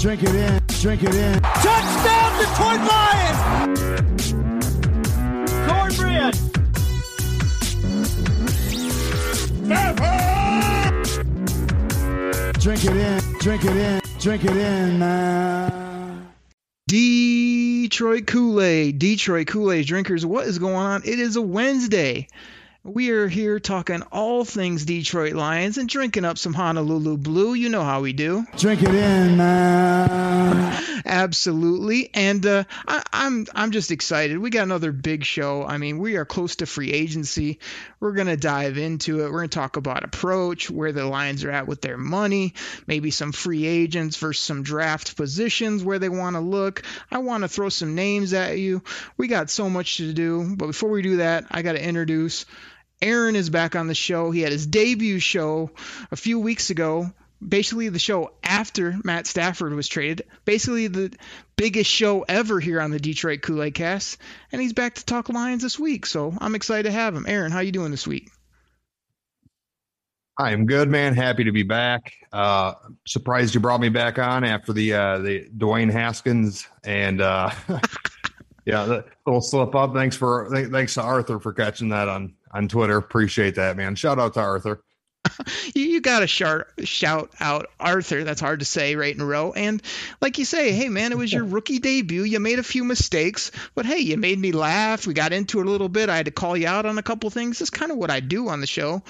Drink it in, drink it in. Touchdown Detroit Lions. Cornbread. Drink it in, drink it in, drink it in, man. Detroit Kool Aid, Detroit Kool Aid drinkers, what is going on? It is a Wednesday. We are here talking all things Detroit Lions and drinking up some Honolulu Blue. You know how we do. Drink it in, man. Absolutely, and uh, I, I'm I'm just excited. We got another big show. I mean, we are close to free agency. We're gonna dive into it. We're gonna talk about approach, where the Lions are at with their money, maybe some free agents versus some draft positions where they want to look. I want to throw some names at you. We got so much to do, but before we do that, I got to introduce. Aaron is back on the show. He had his debut show a few weeks ago. Basically, the show after Matt Stafford was traded. Basically, the biggest show ever here on the Detroit Kool Aid Cast. And he's back to talk Lions this week. So I'm excited to have him. Aaron, how you doing this week? I am good, man. Happy to be back. Uh, surprised you brought me back on after the uh, the Dwayne Haskins and uh, yeah, little slip up. Thanks for thanks to Arthur for catching that on on Twitter. Appreciate that, man. Shout out to Arthur. you, you got to shout, shout out Arthur. That's hard to say right in a row. And like you say, hey, man, it was your rookie debut. You made a few mistakes, but hey, you made me laugh. We got into it a little bit. I had to call you out on a couple things. That's kind of what I do on the show.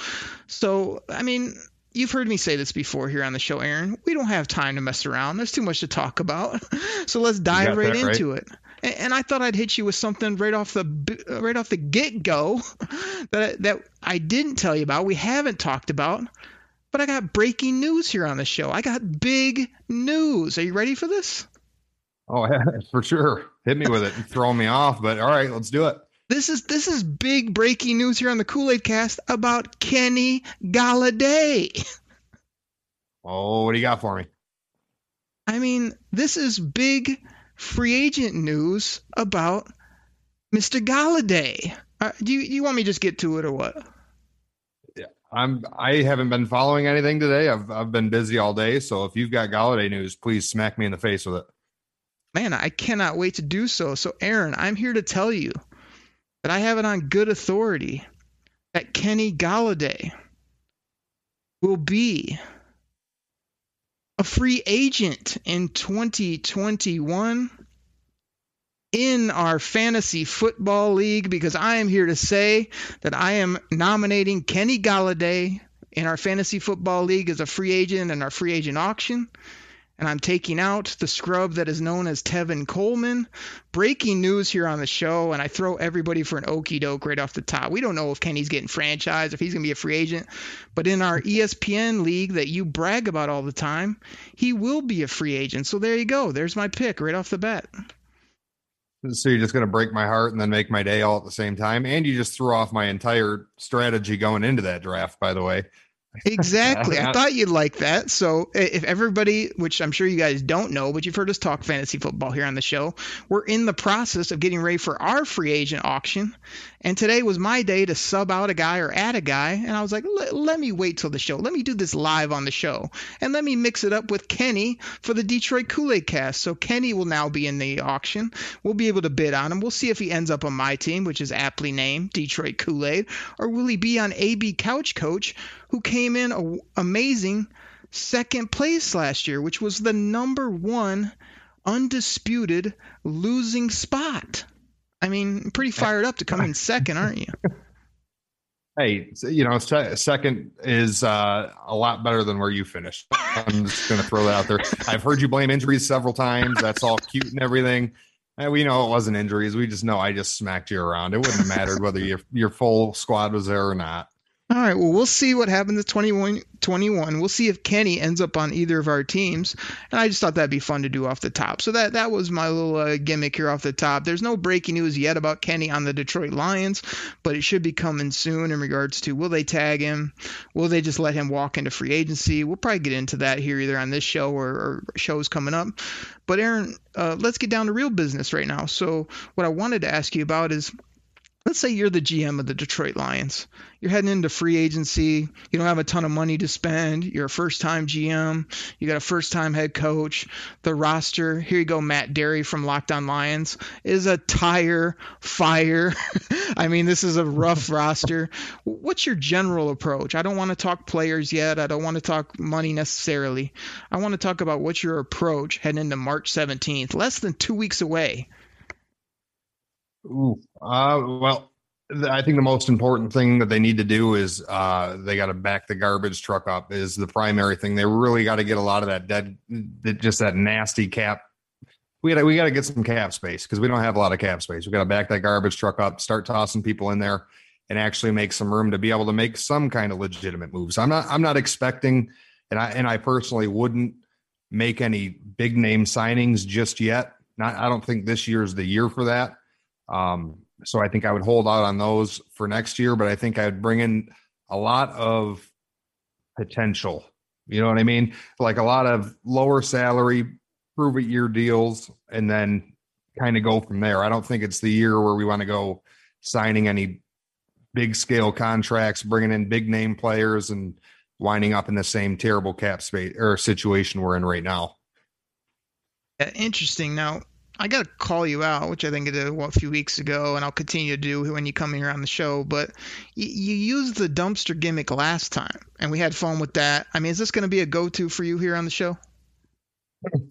So, I mean, you've heard me say this before here on the show, Aaron. We don't have time to mess around. There's too much to talk about. So let's dive right that, into right? it. And, and I thought I'd hit you with something right off the uh, right off the get go that that I didn't tell you about. We haven't talked about. But I got breaking news here on the show. I got big news. Are you ready for this? Oh, yeah, for sure. Hit me with it. Throw me off, but all right, let's do it. This is this is big breaking news here on the Kool Aid Cast about Kenny Golladay. Oh, what do you got for me? I mean, this is big free agent news about Mr. Golladay. Uh, do you, you want me to just get to it or what? I'm I haven't been following anything today. I've I've been busy all day. So if you've got Golladay news, please smack me in the face with it. Man, I cannot wait to do so. So, Aaron, I'm here to tell you that I have it on good authority that Kenny Golladay will be a free agent in 2021 in our fantasy football league because I am here to say that I am nominating Kenny Golladay in our fantasy football league as a free agent in our free agent auction. And I'm taking out the scrub that is known as Tevin Coleman. Breaking news here on the show, and I throw everybody for an okey doke right off the top. We don't know if Kenny's getting franchised, if he's going to be a free agent, but in our ESPN league that you brag about all the time, he will be a free agent. So there you go. There's my pick right off the bat. So you're just going to break my heart and then make my day all at the same time, and you just threw off my entire strategy going into that draft. By the way, Exactly. I thought you'd like that. So, if everybody, which I'm sure you guys don't know, but you've heard us talk fantasy football here on the show, we're in the process of getting ready for our free agent auction. And today was my day to sub out a guy or add a guy. And I was like, let, me wait till the show. Let me do this live on the show. And let me mix it up with Kenny for the Detroit Kool Aid cast. So, Kenny will now be in the auction. We'll be able to bid on him. We'll see if he ends up on my team, which is aptly named Detroit Kool Aid, or will he be on AB Couch Coach, who came in a, amazing second place last year, which was the number one undisputed losing spot. I mean, pretty fired up to come in second, aren't you? hey, you know, second is uh, a lot better than where you finished. I'm just going to throw that out there. I've heard you blame injuries several times. That's all cute and everything. And we know it wasn't injuries. We just know I just smacked you around. It wouldn't have mattered whether your your full squad was there or not. All right. Well, we'll see what happens at 21, 21. We'll see if Kenny ends up on either of our teams. And I just thought that'd be fun to do off the top. So that that was my little uh, gimmick here off the top. There's no breaking news yet about Kenny on the Detroit Lions, but it should be coming soon in regards to will they tag him? Will they just let him walk into free agency? We'll probably get into that here either on this show or, or shows coming up. But Aaron, uh, let's get down to real business right now. So what I wanted to ask you about is let's say you're the GM of the Detroit Lions. You're heading into free agency. You don't have a ton of money to spend. You're a first time GM. You got a first time head coach. The roster, here you go, Matt Derry from Lockdown Lions, is a tire fire. I mean, this is a rough roster. What's your general approach? I don't want to talk players yet. I don't want to talk money necessarily. I want to talk about what's your approach heading into March 17th, less than two weeks away. Ooh, uh, well, I think the most important thing that they need to do is uh, they got to back the garbage truck up is the primary thing. They really got to get a lot of that dead, just that nasty cap. We got we got to get some cap space because we don't have a lot of cap space. We got to back that garbage truck up, start tossing people in there, and actually make some room to be able to make some kind of legitimate moves. I'm not I'm not expecting, and I and I personally wouldn't make any big name signings just yet. Not I don't think this year is the year for that. Um, so I think I would hold out on those for next year, but I think I would bring in a lot of potential. You know what I mean? Like a lot of lower salary, prove it year deals, and then kind of go from there. I don't think it's the year where we want to go signing any big scale contracts, bringing in big name players, and winding up in the same terrible cap space or situation we're in right now. Interesting. Now, I got to call you out, which I think I did a few weeks ago, and I'll continue to do when you come here on the show. But you, you used the dumpster gimmick last time, and we had fun with that. I mean, is this going to be a go-to for you here on the show?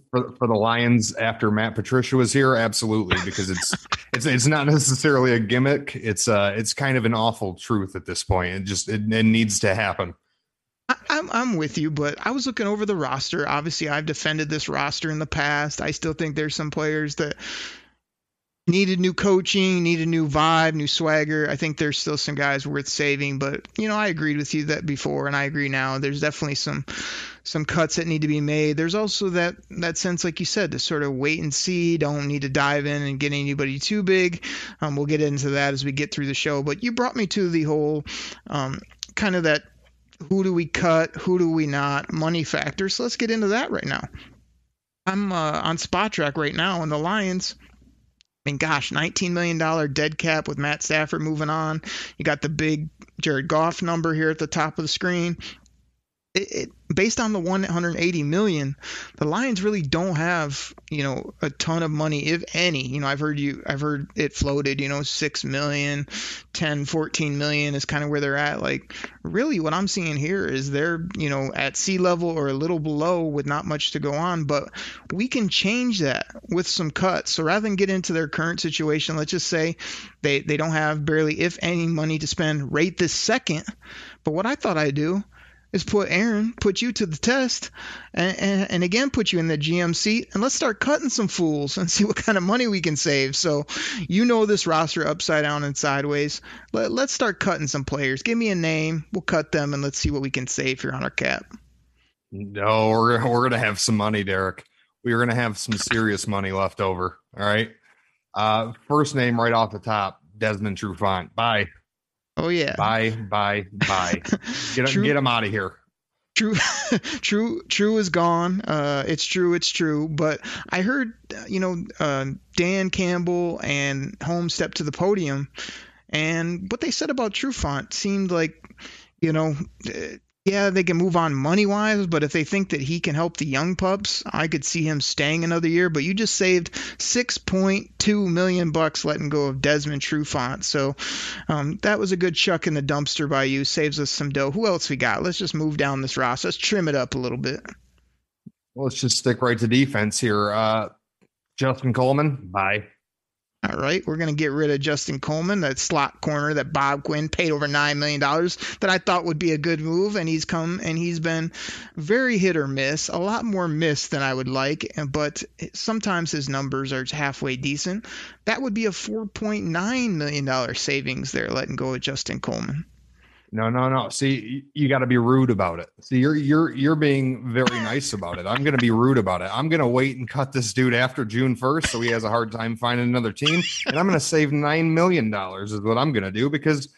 For, for the Lions after Matt Patricia was here, absolutely, because it's it's it's not necessarily a gimmick. It's uh it's kind of an awful truth at this point. It just it, it needs to happen. I'm I'm with you, but I was looking over the roster. Obviously, I've defended this roster in the past. I still think there's some players that needed new coaching, needed new vibe, new swagger. I think there's still some guys worth saving, but you know, I agreed with you that before and I agree now. There's definitely some some cuts that need to be made. There's also that that sense like you said to sort of wait and see, don't need to dive in and get anybody too big. Um, we'll get into that as we get through the show, but you brought me to the whole um, kind of that who do we cut, who do we not, money factor. So let's get into that right now. I'm uh, on track right now, and the Lions. I mean, gosh, $19 million dead cap with Matt Stafford moving on. You got the big Jared Goff number here at the top of the screen. It, it, based on the 180 million, the Lions really don't have, you know, a ton of money, if any. You know, I've heard you, I've heard it floated, you know, 6 million, 10, 14 million is kind of where they're at. Like, really, what I'm seeing here is they're, you know, at sea level or a little below with not much to go on, but we can change that with some cuts. So rather than get into their current situation, let's just say they, they don't have barely, if any, money to spend right this second. But what I thought I'd do is put Aaron, put you to the test, and, and, and, again put you in the GM seat, and let's start cutting some fools and see what kind of money we can save. So, you know this roster upside down and sideways. Let, let's start cutting some players. Give me a name, we'll cut them, and let's see what we can save here on our cap. No, we're we're gonna have some money, Derek. We're gonna have some serious money left over. All right. Uh, first name right off the top, Desmond Trufant. Bye. Oh yeah. Bye, bye, bye. Get true, get him out of here. True, true, true is gone. Uh, it's true, it's true. But I heard, you know, uh, Dan Campbell and Holmes step to the podium, and what they said about Trufant seemed like, you know, yeah, they can move on money wise, but if they think that he can help the young pups, I could see him staying another year. But you just saved 6.2 million bucks letting go of Desmond Trufant, so um, that was a good chuck in the dumpster by you. Saves us some dough. Who else we got? Let's just move down this roster. Let's trim it up a little bit. Well, let's just stick right to defense here. Uh, Justin Coleman, bye. All right, we're going to get rid of Justin Coleman, that slot corner that Bob Quinn paid over $9 million that I thought would be a good move. And he's come and he's been very hit or miss, a lot more miss than I would like. But sometimes his numbers are halfway decent. That would be a $4.9 million savings there, letting go of Justin Coleman. No, no, no. See, you got to be rude about it. See, you're you're you're being very nice about it. I'm going to be rude about it. I'm going to wait and cut this dude after June 1st so he has a hard time finding another team, and I'm going to save 9 million dollars is what I'm going to do because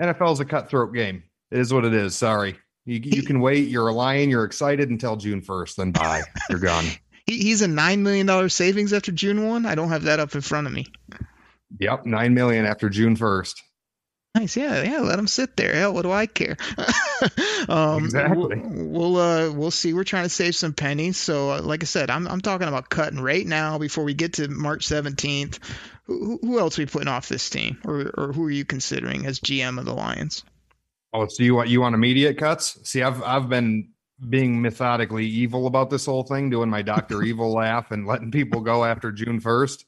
NFL is a cutthroat game. It is what it is. Sorry. You, you can wait. You're a lion. You're excited until June 1st. Then bye. You're gone. He, he's a $9 million savings after June 1. I don't have that up in front of me. Yep. 9 million after June 1st. Nice, yeah, yeah. Let them sit there. Hell, what do I care? um, exactly. We'll, we'll uh we'll see. We're trying to save some pennies. So, uh, like I said, I'm I'm talking about cutting right now before we get to March 17th. Who, who else are we putting off this team, or or who are you considering as GM of the Lions? Oh, so you want you want immediate cuts? See, I've I've been being methodically evil about this whole thing, doing my Doctor Evil laugh and letting people go after June 1st.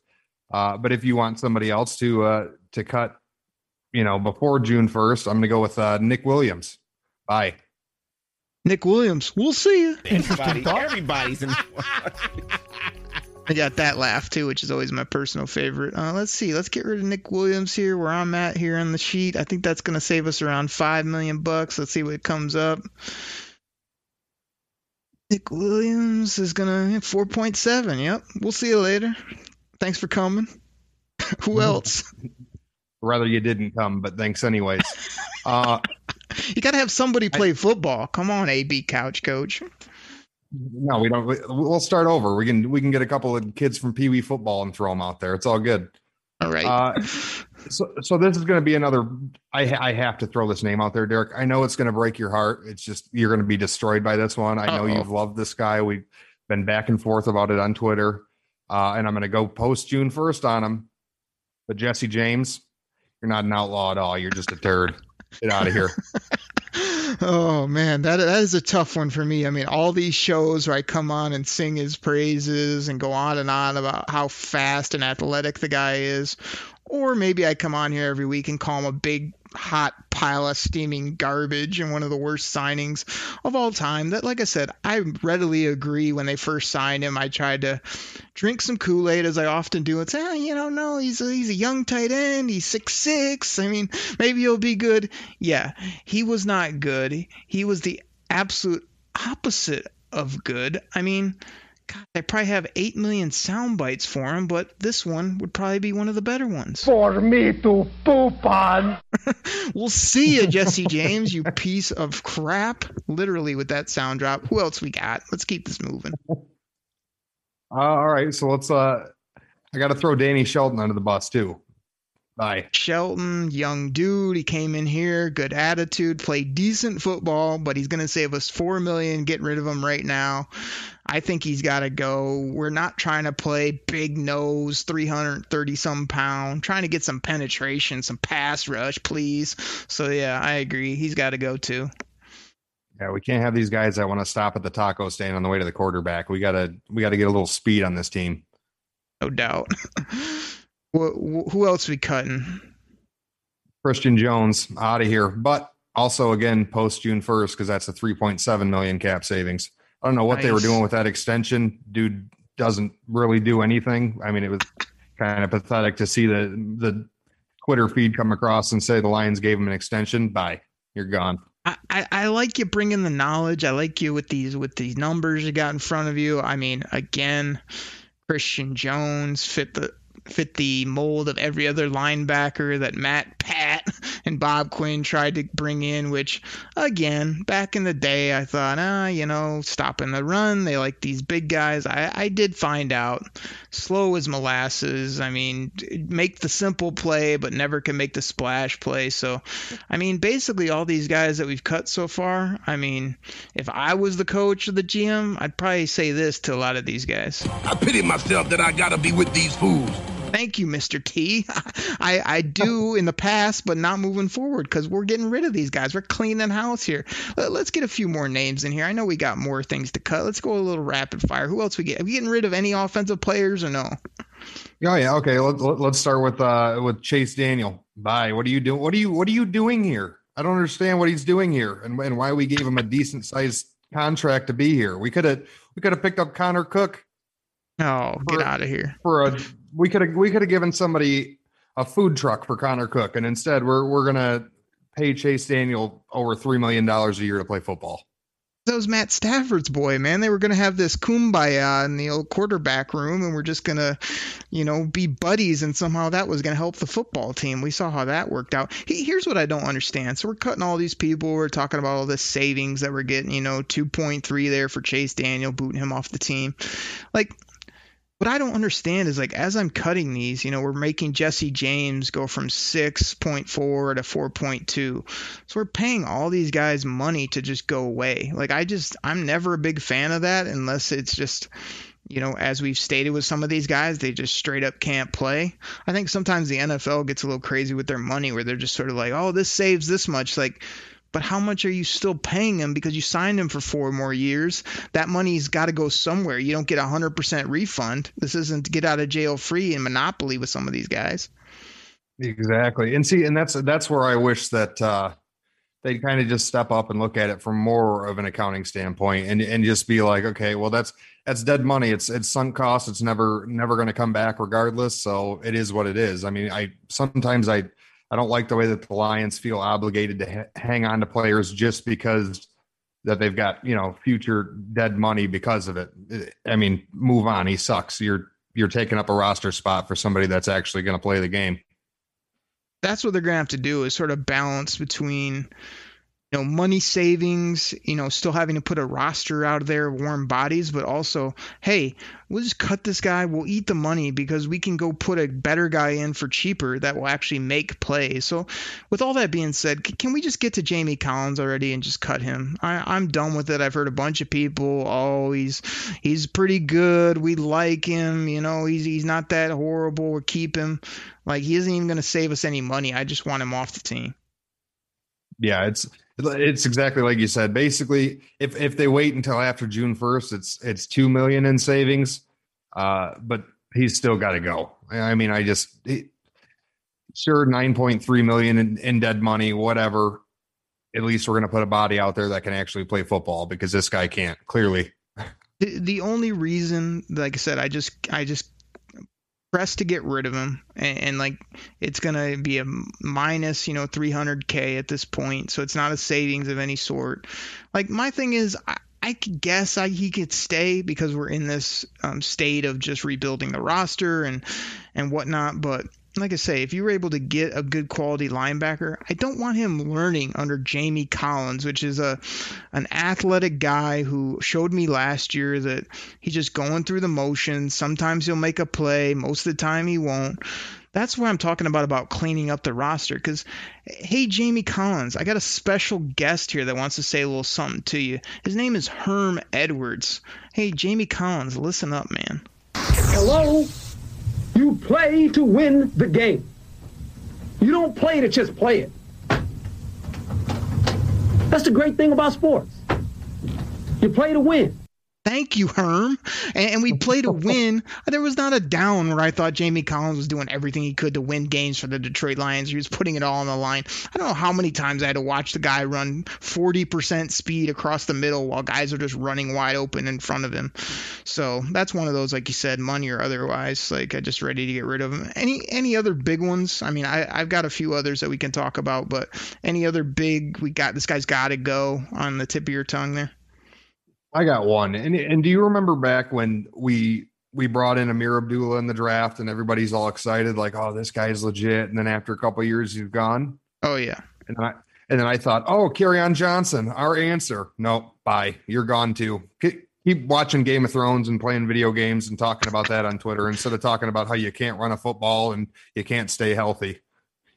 Uh, but if you want somebody else to uh, to cut you know, before June 1st, I'm going to go with uh, Nick Williams. Bye. Nick Williams. We'll see you. Everybody, everybody's in. I got that laugh too, which is always my personal favorite. Uh, let's see. Let's get rid of Nick Williams here, where I'm at here on the sheet. I think that's going to save us around five million bucks. Let's see what comes up. Nick Williams is gonna 4.7. Yep. We'll see you later. Thanks for coming. Who else? Rather you didn't come, but thanks anyways. Uh, you got to have somebody play I, football. Come on, AB couch coach. No, we don't. We'll start over. We can we can get a couple of kids from Pee Wee football and throw them out there. It's all good. All right. Uh, so so this is going to be another. I I have to throw this name out there, Derek. I know it's going to break your heart. It's just you're going to be destroyed by this one. I know Uh-oh. you've loved this guy. We've been back and forth about it on Twitter, uh, and I'm going to go post June first on him. But Jesse James, you're not an outlaw at all. You're just a turd. Get out of here. oh man, that that is a tough one for me. I mean, all these shows where I come on and sing his praises and go on and on about how fast and athletic the guy is, or maybe I come on here every week and call him a big hot pile of steaming garbage and one of the worst signings of all time. That, like I said, I readily agree. When they first signed him, I tried to drink some Kool Aid as I often do and say, oh, you know, no, he's a, he's a young tight end. He's six six. I mean, maybe he'll be good. Yeah, he was not good. He was the absolute opposite of good. I mean, God, I probably have 8 million sound bites for him, but this one would probably be one of the better ones. For me to poop on. we'll see you, Jesse James, you piece of crap. Literally with that sound drop. Who else we got? Let's keep this moving. Uh, all right, so let's uh I got to throw Danny Shelton under the bus too. Bye. Shelton, young dude. He came in here, good attitude, played decent football, but he's going to save us four million. Get rid of him right now. I think he's got to go. We're not trying to play big nose, 330 some pound. Trying to get some penetration, some pass rush, please. So yeah, I agree. He's got to go too. Yeah, we can't have these guys that want to stop at the taco stand on the way to the quarterback. We gotta we gotta get a little speed on this team. No doubt. who else we cutting? Christian Jones out of here, but also again post June first because that's a three point seven million cap savings. I don't know what nice. they were doing with that extension. Dude doesn't really do anything. I mean, it was kind of pathetic to see the the Twitter feed come across and say the Lions gave him an extension. Bye, you're gone. I, I, I like you bringing the knowledge. I like you with these with these numbers you got in front of you. I mean, again, Christian Jones fit the fit the mold of every other linebacker that Matt Pat and Bob Quinn tried to bring in, which, again, back in the day, I thought, ah, you know, stopping the run. They like these big guys. I, I did find out slow as molasses. I mean, make the simple play, but never can make the splash play. So, I mean, basically, all these guys that we've cut so far, I mean, if I was the coach of the GM, I'd probably say this to a lot of these guys I pity myself that I got to be with these fools. Thank you, Mr. T. I, I do in the past, but not moving forward because we're getting rid of these guys. We're cleaning house here. Let, us get a few more names in here. I know we got more things to cut. Let's go a little rapid fire. Who else we get? Are we getting rid of any offensive players or no? Oh yeah, okay. Let, let, let's start with uh with Chase Daniel. Bye. What are you doing? What are you What are you doing here? I don't understand what he's doing here and, and why we gave him a decent sized contract to be here. We could have we could have picked up Connor Cook. Oh, for, get out of here for a we could have we could have given somebody a food truck for Connor Cook, and instead we're we're gonna pay Chase Daniel over three million dollars a year to play football. That was Matt Stafford's boy, man. They were to have this kumbaya in the old quarterback room, and we're just to, you know, be buddies, and somehow that was to help the football team. We saw how that worked out. Here's what I don't understand. So we're cutting all these people. We're talking about all this savings that we're getting, you know, 2.3 there for Chase Daniel, booting him off the team. Like, what I don't understand is like as I'm cutting these, you know, we're making Jesse James go from 6.4 to 4.2. So we're paying all these guys money to just go away. Like I just I'm never a big fan of that unless it's just you know, as we've stated with some of these guys, they just straight up can't play. I think sometimes the NFL gets a little crazy with their money where they're just sort of like, "Oh, this saves this much." Like but how much are you still paying him because you signed him for four more years? That money's got to go somewhere. You don't get a 100% refund. This isn't get out of jail free and monopoly with some of these guys. Exactly. And see, and that's that's where I wish that uh they'd kind of just step up and look at it from more of an accounting standpoint and and just be like, okay, well that's that's dead money. It's it's sunk cost. It's never never going to come back regardless. So it is what it is. I mean, I sometimes I I don't like the way that the Lions feel obligated to ha- hang on to players just because that they've got you know future dead money because of it. I mean, move on. He sucks. You're you're taking up a roster spot for somebody that's actually going to play the game. That's what they're going to have to do is sort of balance between you know money savings you know still having to put a roster out there warm bodies but also hey we'll just cut this guy. We'll eat the money because we can go put a better guy in for cheaper that will actually make plays. So with all that being said can we just get to jamie collins already and just cut him? I, i'm done with it. I've heard a bunch of people oh he's he's pretty good. We like him you know he's he's not that horrible. We'll keep him. Like he isn't even going to save us any money. I just want him off the team. Yeah it's it's exactly like you said. Basically, if if they wait until after June first, it's it's two million in savings. Uh, but he's still got to go. I mean, I just he, sure nine point three million in, in dead money, whatever. At least we're going to put a body out there that can actually play football because this guy can't clearly. The, the only reason, like I said, I just I just press to get rid of him. And, and, like it's gonna be a minus you know 300k at this point. So it's not a savings of any sort. Like my thing is i, I could guess I, he could stay because we're in this um, state of just rebuilding the roster and and whatnot but like I say, if you were able to get a good quality linebacker, I don't want him learning under Jamie Collins, which is a an athletic guy who showed me last year that he's just going through the motions. Sometimes he'll make a play, most of the time he won't. That's what I'm talking about about cleaning up the roster. Because, hey, Jamie Collins, I got a special guest here that wants to say a little something to you. His name is Herm Edwards. Hey, Jamie Collins, listen up, man. Hello. You play to win the game. You don't play to just play it. That's the great thing about sports. You play to win. Thank you, Herm. And, and we played a win. There was not a down where I thought Jamie Collins was doing everything he could to win games for the Detroit Lions. He was putting it all on the line. I don't know how many times I had to watch the guy run 40% speed across the middle while guys are just running wide open in front of him. So that's one of those, like you said, money or otherwise. Like I just ready to get rid of him. Any any other big ones? I mean, I, I've got a few others that we can talk about, but any other big? We got this guy's got to go on the tip of your tongue there. I got one. And and do you remember back when we we brought in Ameer Abdullah in the draft and everybody's all excited, like, oh, this guy's legit. And then after a couple years, he's gone. Oh yeah. And then I and then I thought, oh, Kerryon Johnson, our answer. No, bye. You're gone too. Keep watching Game of Thrones and playing video games and talking about that on Twitter instead of talking about how you can't run a football and you can't stay healthy.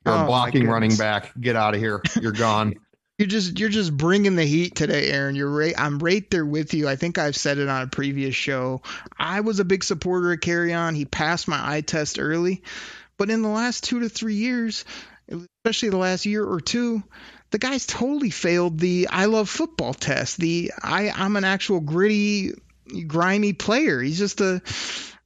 You're oh, a blocking running back. Get out of here. You're gone. You're just you're just bringing the heat today, Aaron. You're right. I'm right there with you. I think I've said it on a previous show. I was a big supporter of Kerryon. He passed my eye test early, but in the last two to three years, especially the last year or two, the guy's totally failed the I love football test. The I I'm an actual gritty, grimy player. He's just a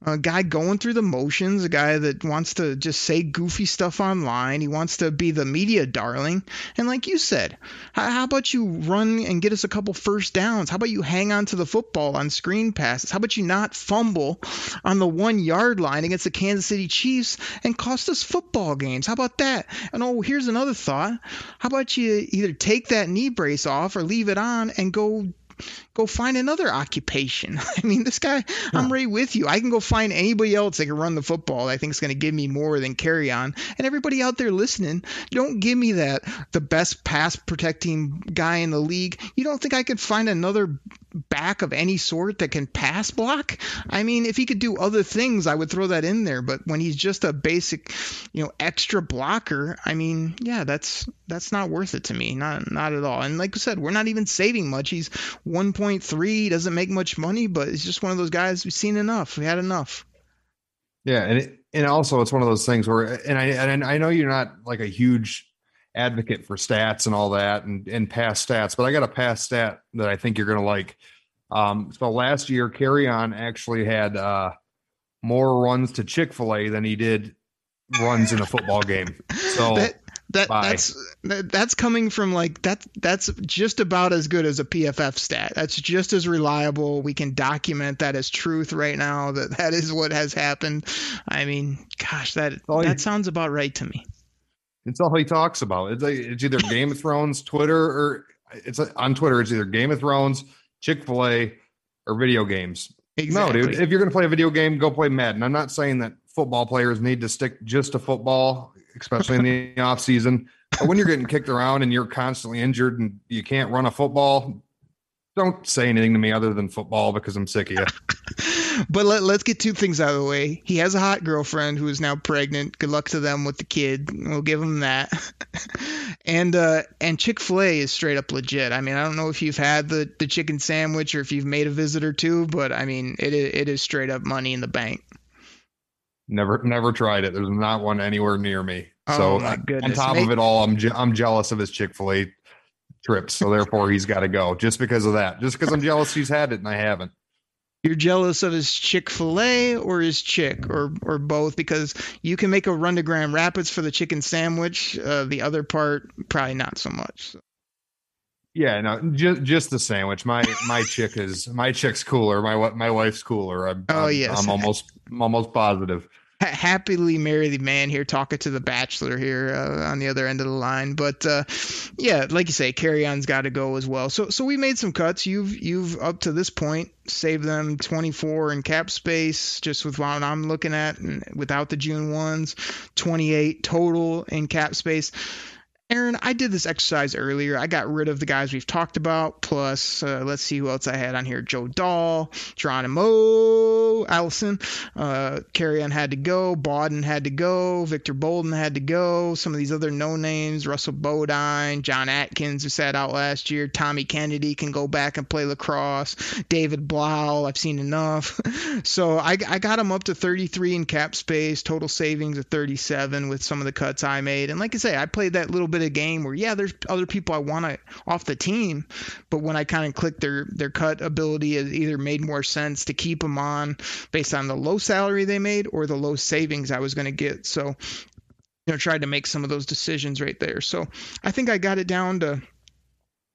a guy going through the motions, a guy that wants to just say goofy stuff online. He wants to be the media darling. And like you said, how, about you run and get us a couple first downs? How about you hang on to the football on screen passes? How about you not fumble on the one yard line against the Kansas City Chiefs and cost us football games? How about that? And oh, here's another thought. How about you either take that knee brace off or leave it on and go go find another occupation. I mean, this guy, I'm right with you. I can go find anybody else that can run the football. I think is going to give me more than Kerryon. And everybody out there listening, don't give me that the best pass protecting guy in the league. You don't think I could find another back of any sort that can pass block? I mean, if he could do other things, I would throw that in there. But when he's just a basic, you know, extra blocker, I mean, yeah, that's that's not worth it to me. Not not at all. And like I said, we're not even saving much. He's 1.3, doesn't make much money, but he's just one of those guys we've seen enough. We had enough. Yeah, and it, and also it's one of those things where, and I and I know you're not like a huge advocate for stats and all that and and past stats, but I got a past stat that I think you're gonna like. Um, so last year, Kerryon actually had uh, more runs to Chick Fil A than he did runs in a football game. So that, that that's that's coming from like that that's just about as good as a PFF stat. That's just as reliable. We can document that as truth right now. That that is what has happened. I mean, gosh, that that sounds about right to me. It's all he talks about. It's like, it's either Game of Thrones, Twitter, or it's on Twitter. It's either Game of Thrones, Chick Fil A, or video games. Exactly. No, dude. If you're going to play a video game, go play Madden. I'm not saying that football players need to stick just to football, especially in the off season. But when you're getting kicked around and you're constantly injured and you can't run a football, don't say anything to me other than football because I'm sick of you. but let, us get two things out of the way. He has a hot girlfriend who is now pregnant. Good luck to them with the kid. We'll give him that. and uh, and Chick Fil A is straight up legit. I mean, I don't know if you've had the the chicken sandwich or if you've made a visit or two, but I mean, it it is straight up money in the bank. Never, never tried it. There's not one anywhere near me. Oh so my goodness. on top of it all, I'm je- I'm jealous of his Chick Fil A trips. So therefore, he's got to go just because of that. Just because I'm jealous he's had it and I haven't. You're jealous of his Chick Fil A or his chick or or both because you can make a run to Grand Rapids for the chicken sandwich. Uh, the other part, probably not so much. So. Yeah, no, just just the sandwich. My my chick is my chick's cooler. My my wife's cooler. I'm, oh I'm, yes, I'm almost I'm almost positive. happily marry the man here talking to the bachelor here uh, on the other end of the line but uh, yeah like you say Kerryon's got to go as well so so we made some cuts you've you've up to this point saved them 24 in cap space just with what i'm looking at and without the june ones 28 total in cap space Aaron, I did this exercise earlier. I got rid of the guys we've talked about. Plus, uh, let's see who else I had on here: Joe Dahl, Geronimo Allison, uh, Kerryon had to go, Bawden had to go, Victor Bolden had to go. Some of these other no names: Russell Bodine, John Atkins, who sat out last year. Tommy Kennedy can go back and play lacrosse. David Blough, I've seen enough. so I, I got him up to 33 in cap space, total savings of 37 with some of the cuts I made. And like I say, I played that little bit bit of game where yeah, there's other people I want to off the team, but when I kind of clicked their their cut ability, it either made more sense to keep them on based on the low salary they made or the low savings I was going to get. So you know, tried to make some of those decisions right there. So I think I got it down to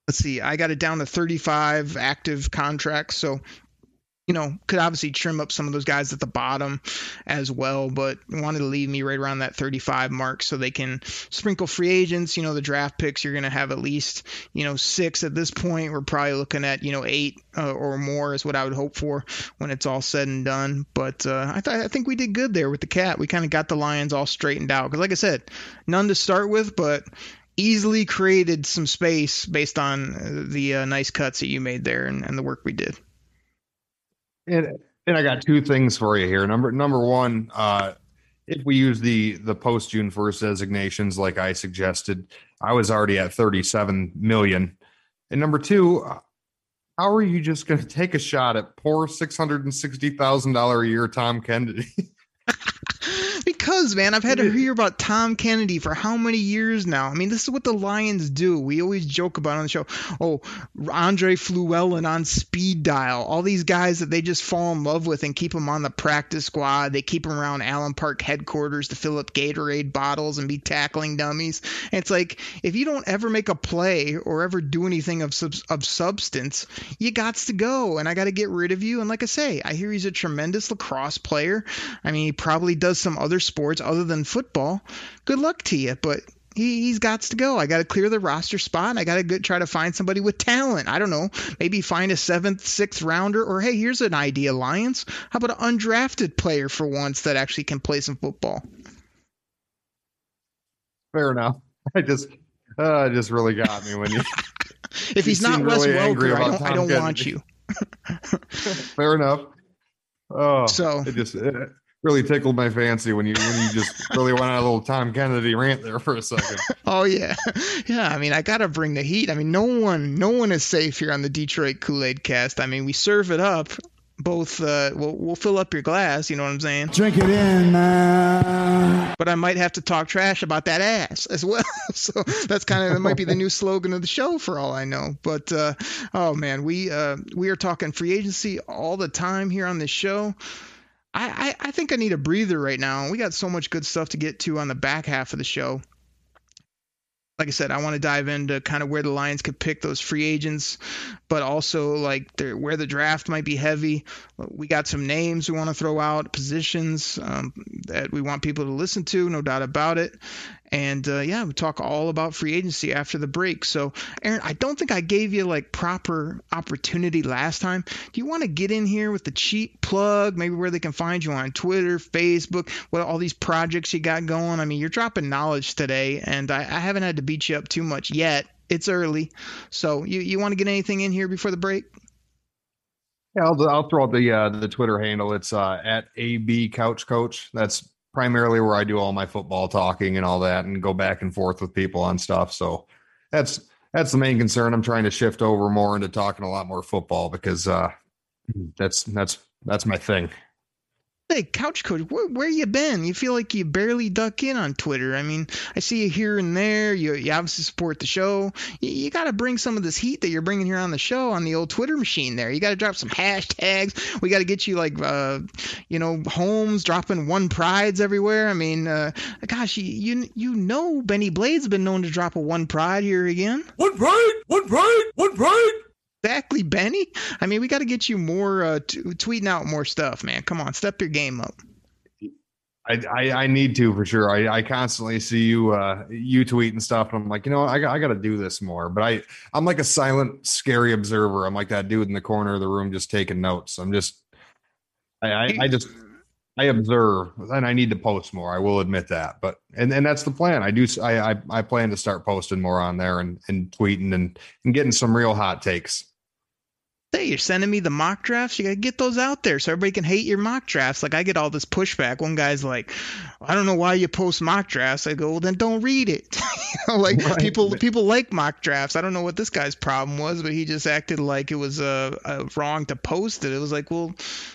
let's see, I got it down to 35 active contracts. So you know, could obviously trim up some of those guys at the bottom as well, but wanted to leave me right around that 35 mark so they can sprinkle free agents. You know, the draft picks, you're going to have at least, you know, six at this point. We're probably looking at, you know, eight uh, or more is what I would hope for when it's all said and done. But uh, I, th- I think we did good there with the cat. We kind of got the Lions all straightened out. Because, like I said, none to start with, but easily created some space based on the uh, nice cuts that you made there and, and the work we did. And and I got two things for you here. Number number one, uh, if we use the the post June first designations like I suggested, I was already at thirty seven million. And number two, how are you just going to take a shot at poor six hundred and sixty thousand dollar a year Tom Kennedy? because, man, I've had to hear about Tom Kennedy for how many years now? I mean, this is what the Lions do. We always joke about on the show. Oh, Andre Fluellen on speed dial. All these guys that they just fall in love with and keep them on the practice squad. They keep them around Allen Park headquarters to fill up Gatorade bottles and be tackling dummies. And it's like if you don't ever make a play or ever do anything of sub- of substance, you got to go, and I got to get rid of you. And like I say, I hear he's a tremendous lacrosse player. I mean, he probably does some other sports other than football. Good luck to you, but he, he's got to go. I got to clear the roster spot. I got to try to find somebody with talent. I don't know. Maybe find a seventh, sixth rounder, or hey, here's an idea, Lions. How about an undrafted player for once that actually can play some football? Fair enough. I just, uh, just really got me when you. if he's not Wes really Welker, I don't, I don't want you. Fair enough. Oh, so it just it really tickled my fancy when you when you just really went on a little Tom Kennedy rant there for a second. Oh yeah, yeah. I mean, I gotta bring the heat. I mean, no one no one is safe here on the Detroit Kool Aid Cast. I mean, we serve it up both uh, we'll, we'll fill up your glass you know what i'm saying drink it in man but i might have to talk trash about that ass as well so that's kind of that might be the new slogan of the show for all i know but uh, oh man we uh, we are talking free agency all the time here on this show I, I, I think I need a breather right now. We got so much good stuff to get to on the back half of the show like I said, I want to dive into kind of where the Lions could pick those free agents, but also like where the draft might be heavy. We got some names we want to throw out, positions um, that we want people to listen to, no doubt about it. And uh, yeah, we talk all about free agency after the break. So, Aaron, I don't think I gave you like proper opportunity last time. Do you want to get in here with the cheap plug, maybe where they can find you on Twitter, Facebook, what all these projects you got going? I mean, you're dropping knowledge today, and I, I haven't had to beat you up too much yet. It's early, so you you want to get anything in here before the break? Yeah, I'll, I'll throw out the uh, the Twitter handle. It's uh, at AB Couch Coach. That's primarily where I do all my football talking and all that and go back and forth with people on stuff. So that's that's the main concern. I'm trying to shift over more into talking a lot more football because uh, that's that's that's my thing. Hey, couch coach, where, where you been? You feel like you barely duck in on Twitter. I mean, I see you here and there. You, you obviously support the show. You, you got to bring some of this heat that you're bringing here on the show on the old Twitter machine. There, you got to drop some hashtags. We got to get you like, uh, you know, Holmes dropping one prides everywhere. I mean, uh, gosh, you, you you know, Bennie Blades' been known to drop a one pride here again. One pride, one pride, one pride exactly, Bennie. I mean, we got to get you more uh, t- tweeting out more stuff, man. Come on, step your game up. I, I, I need to for sure. I, I constantly see you uh, you tweet and stuff, and I'm like, you know, I got I got to do this more. But I I'm like a silent, scary observer. I'm like that dude in the corner of the room just taking notes. I'm just I I, I just I observe, and I need to post more. I will admit that, but and and that's the plan. I do. I I, I plan to start posting more on there and and tweeting and and getting some real hot takes. Hey, you're sending me the mock drafts. You gotta get those out there so everybody can hate your mock drafts. Like I get all this pushback. One guy's like, "I don't know why you post mock drafts." I go, "Well, then don't read it." you know, like right. people people like mock drafts. I don't know what this guy's problem was, but he just acted like it was uh, uh wrong to post it. It was like, well,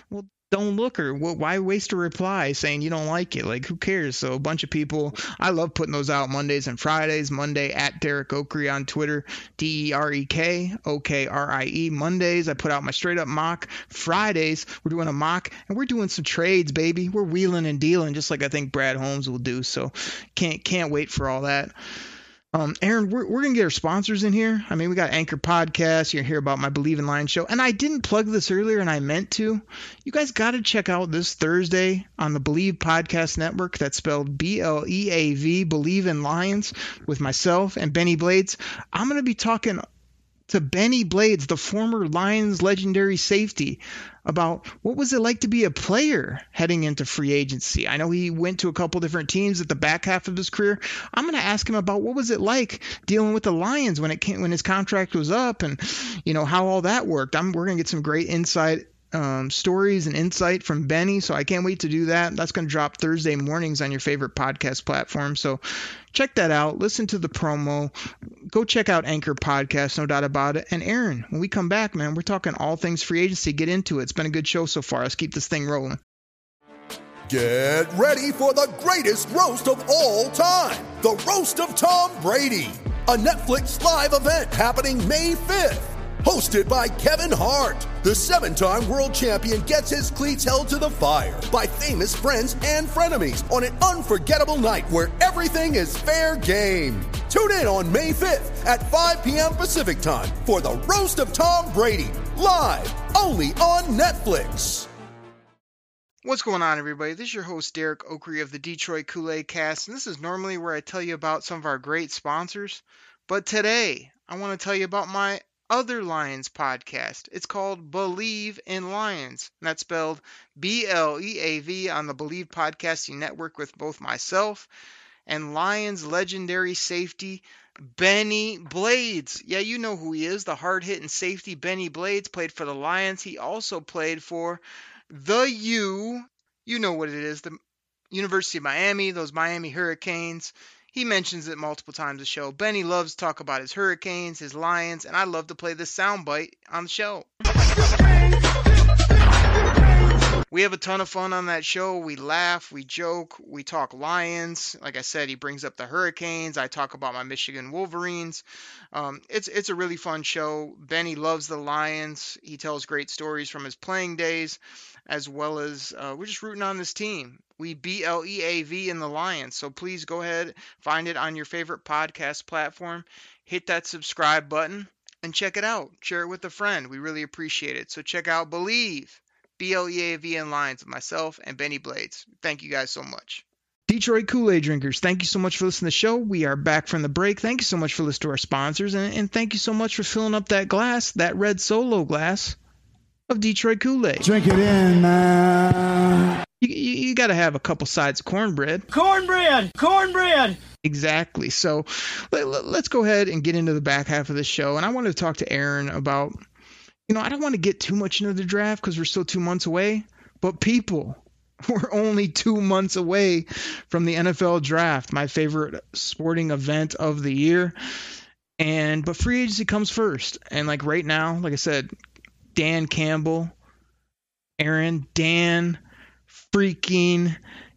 well, don't look or why waste a reply saying you don't like it? Like who cares? So a bunch of people i love putting those out mondays and fridays. Monday at derek okrie on twitter d-e-r-e-k o-k-r-i-e mondays i put out my straight up mock. Fridays we're doing a mock and we're doing some trades baby. We're wheeling and dealing just like i think brad holmes will do. So can't can't wait for all that um, Aaron, we're, we're going to get our sponsors in here. I mean, we got Anchor Podcast. You're about my Bleav in Lions show. And I didn't plug this earlier, and I meant to. You guys got to check out this Thursday on the Bleav Podcast Network. That's spelled B L E A V, Bleav in Lions, with myself and Bennie Blades. I'm going to be talking to Bennie Blades, the former Lions legendary safety, about what was it like to be a player heading into free agency. I know he went to a couple different teams at the back half of his career. I'm going to ask him about what was it like dealing with the Lions when it came when his contract was up and you know how all that worked. I'm we're going to get some great insight um, stories and insight from Bennie. So I can't wait to do that. That's going to drop Thursday mornings on your favorite podcast platform. So check that out. Listen to the promo. Go check out Anchor Podcast, no doubt about it. And Aaron, when we come back, man, we're talking all things free agency. Get into it. It's been a good show so far. Let's keep this thing rolling. Get ready for the greatest roast of all time the Roast of Tom Brady, a Netflix live event happening May 5th. Hosted by Kevin Hart, the seven time world champion gets his cleats held to the fire by famous friends and frenemies on an unforgettable night where everything is fair game. Tune in on May 5th at 5 p.m. Pacific time for the Roast of Tom Brady, live only on Netflix. What's going on, everybody? This is your host, Derek Okrie of the Detroit Kool Aid Cast, and this is normally where I tell you about some of our great sponsors. But today, I want to tell you about my other Lions podcast. It's called Bleav in Lions, and that's spelled B L E A V on the Bleav Podcasting Network with both myself and Lions legendary safety. Bennie Blades. Yeah, you know who he is, the hard hitting safety. Bennie Blades played for the Lions. He also played for the U, you know what it is, the University of Miami, those Miami Hurricanes. He mentions it multiple times the show. Bennie loves to talk about his Hurricanes, his Lions, and I love to play this soundbite on the show. We have a ton of fun on that show. We laugh, we joke, we talk Lions. Like I said, he brings up the Hurricanes. I talk about my Michigan Wolverines. Um, it's it's a really fun show. Bennie loves the Lions. He tells great stories from his playing days, as well as uh, we're just rooting on this team. We B L E A V in the Lions. So please go ahead, find it on your favorite podcast platform, hit that subscribe button, and check it out. Share it with a friend. We really appreciate it. So check out Bleav. B L E A V N Lions, myself and Bennie Blades. Thank you guys so much. Detroit Kool Aid drinkers, thank you so much for listening to the show. We are back from the break. Thank you so much for listening to our sponsors, and, and thank you so much for filling up that glass, that red solo glass of Detroit Kool Aid. Drink it in, man. You, you, you got to have a couple sides of cornbread. Cornbread! Cornbread! Exactly. So let, let, let's go ahead and get into the back half of the show. And I wanted to talk to Aaron about you know, I don't want to get too much into the draft because we're still two months away, but people, we're only two months away from the NFL draft, my favorite sporting event of the year. And, but free agency comes first. And like right now, like I said, Dan Campbell, Aaron, Dan freaking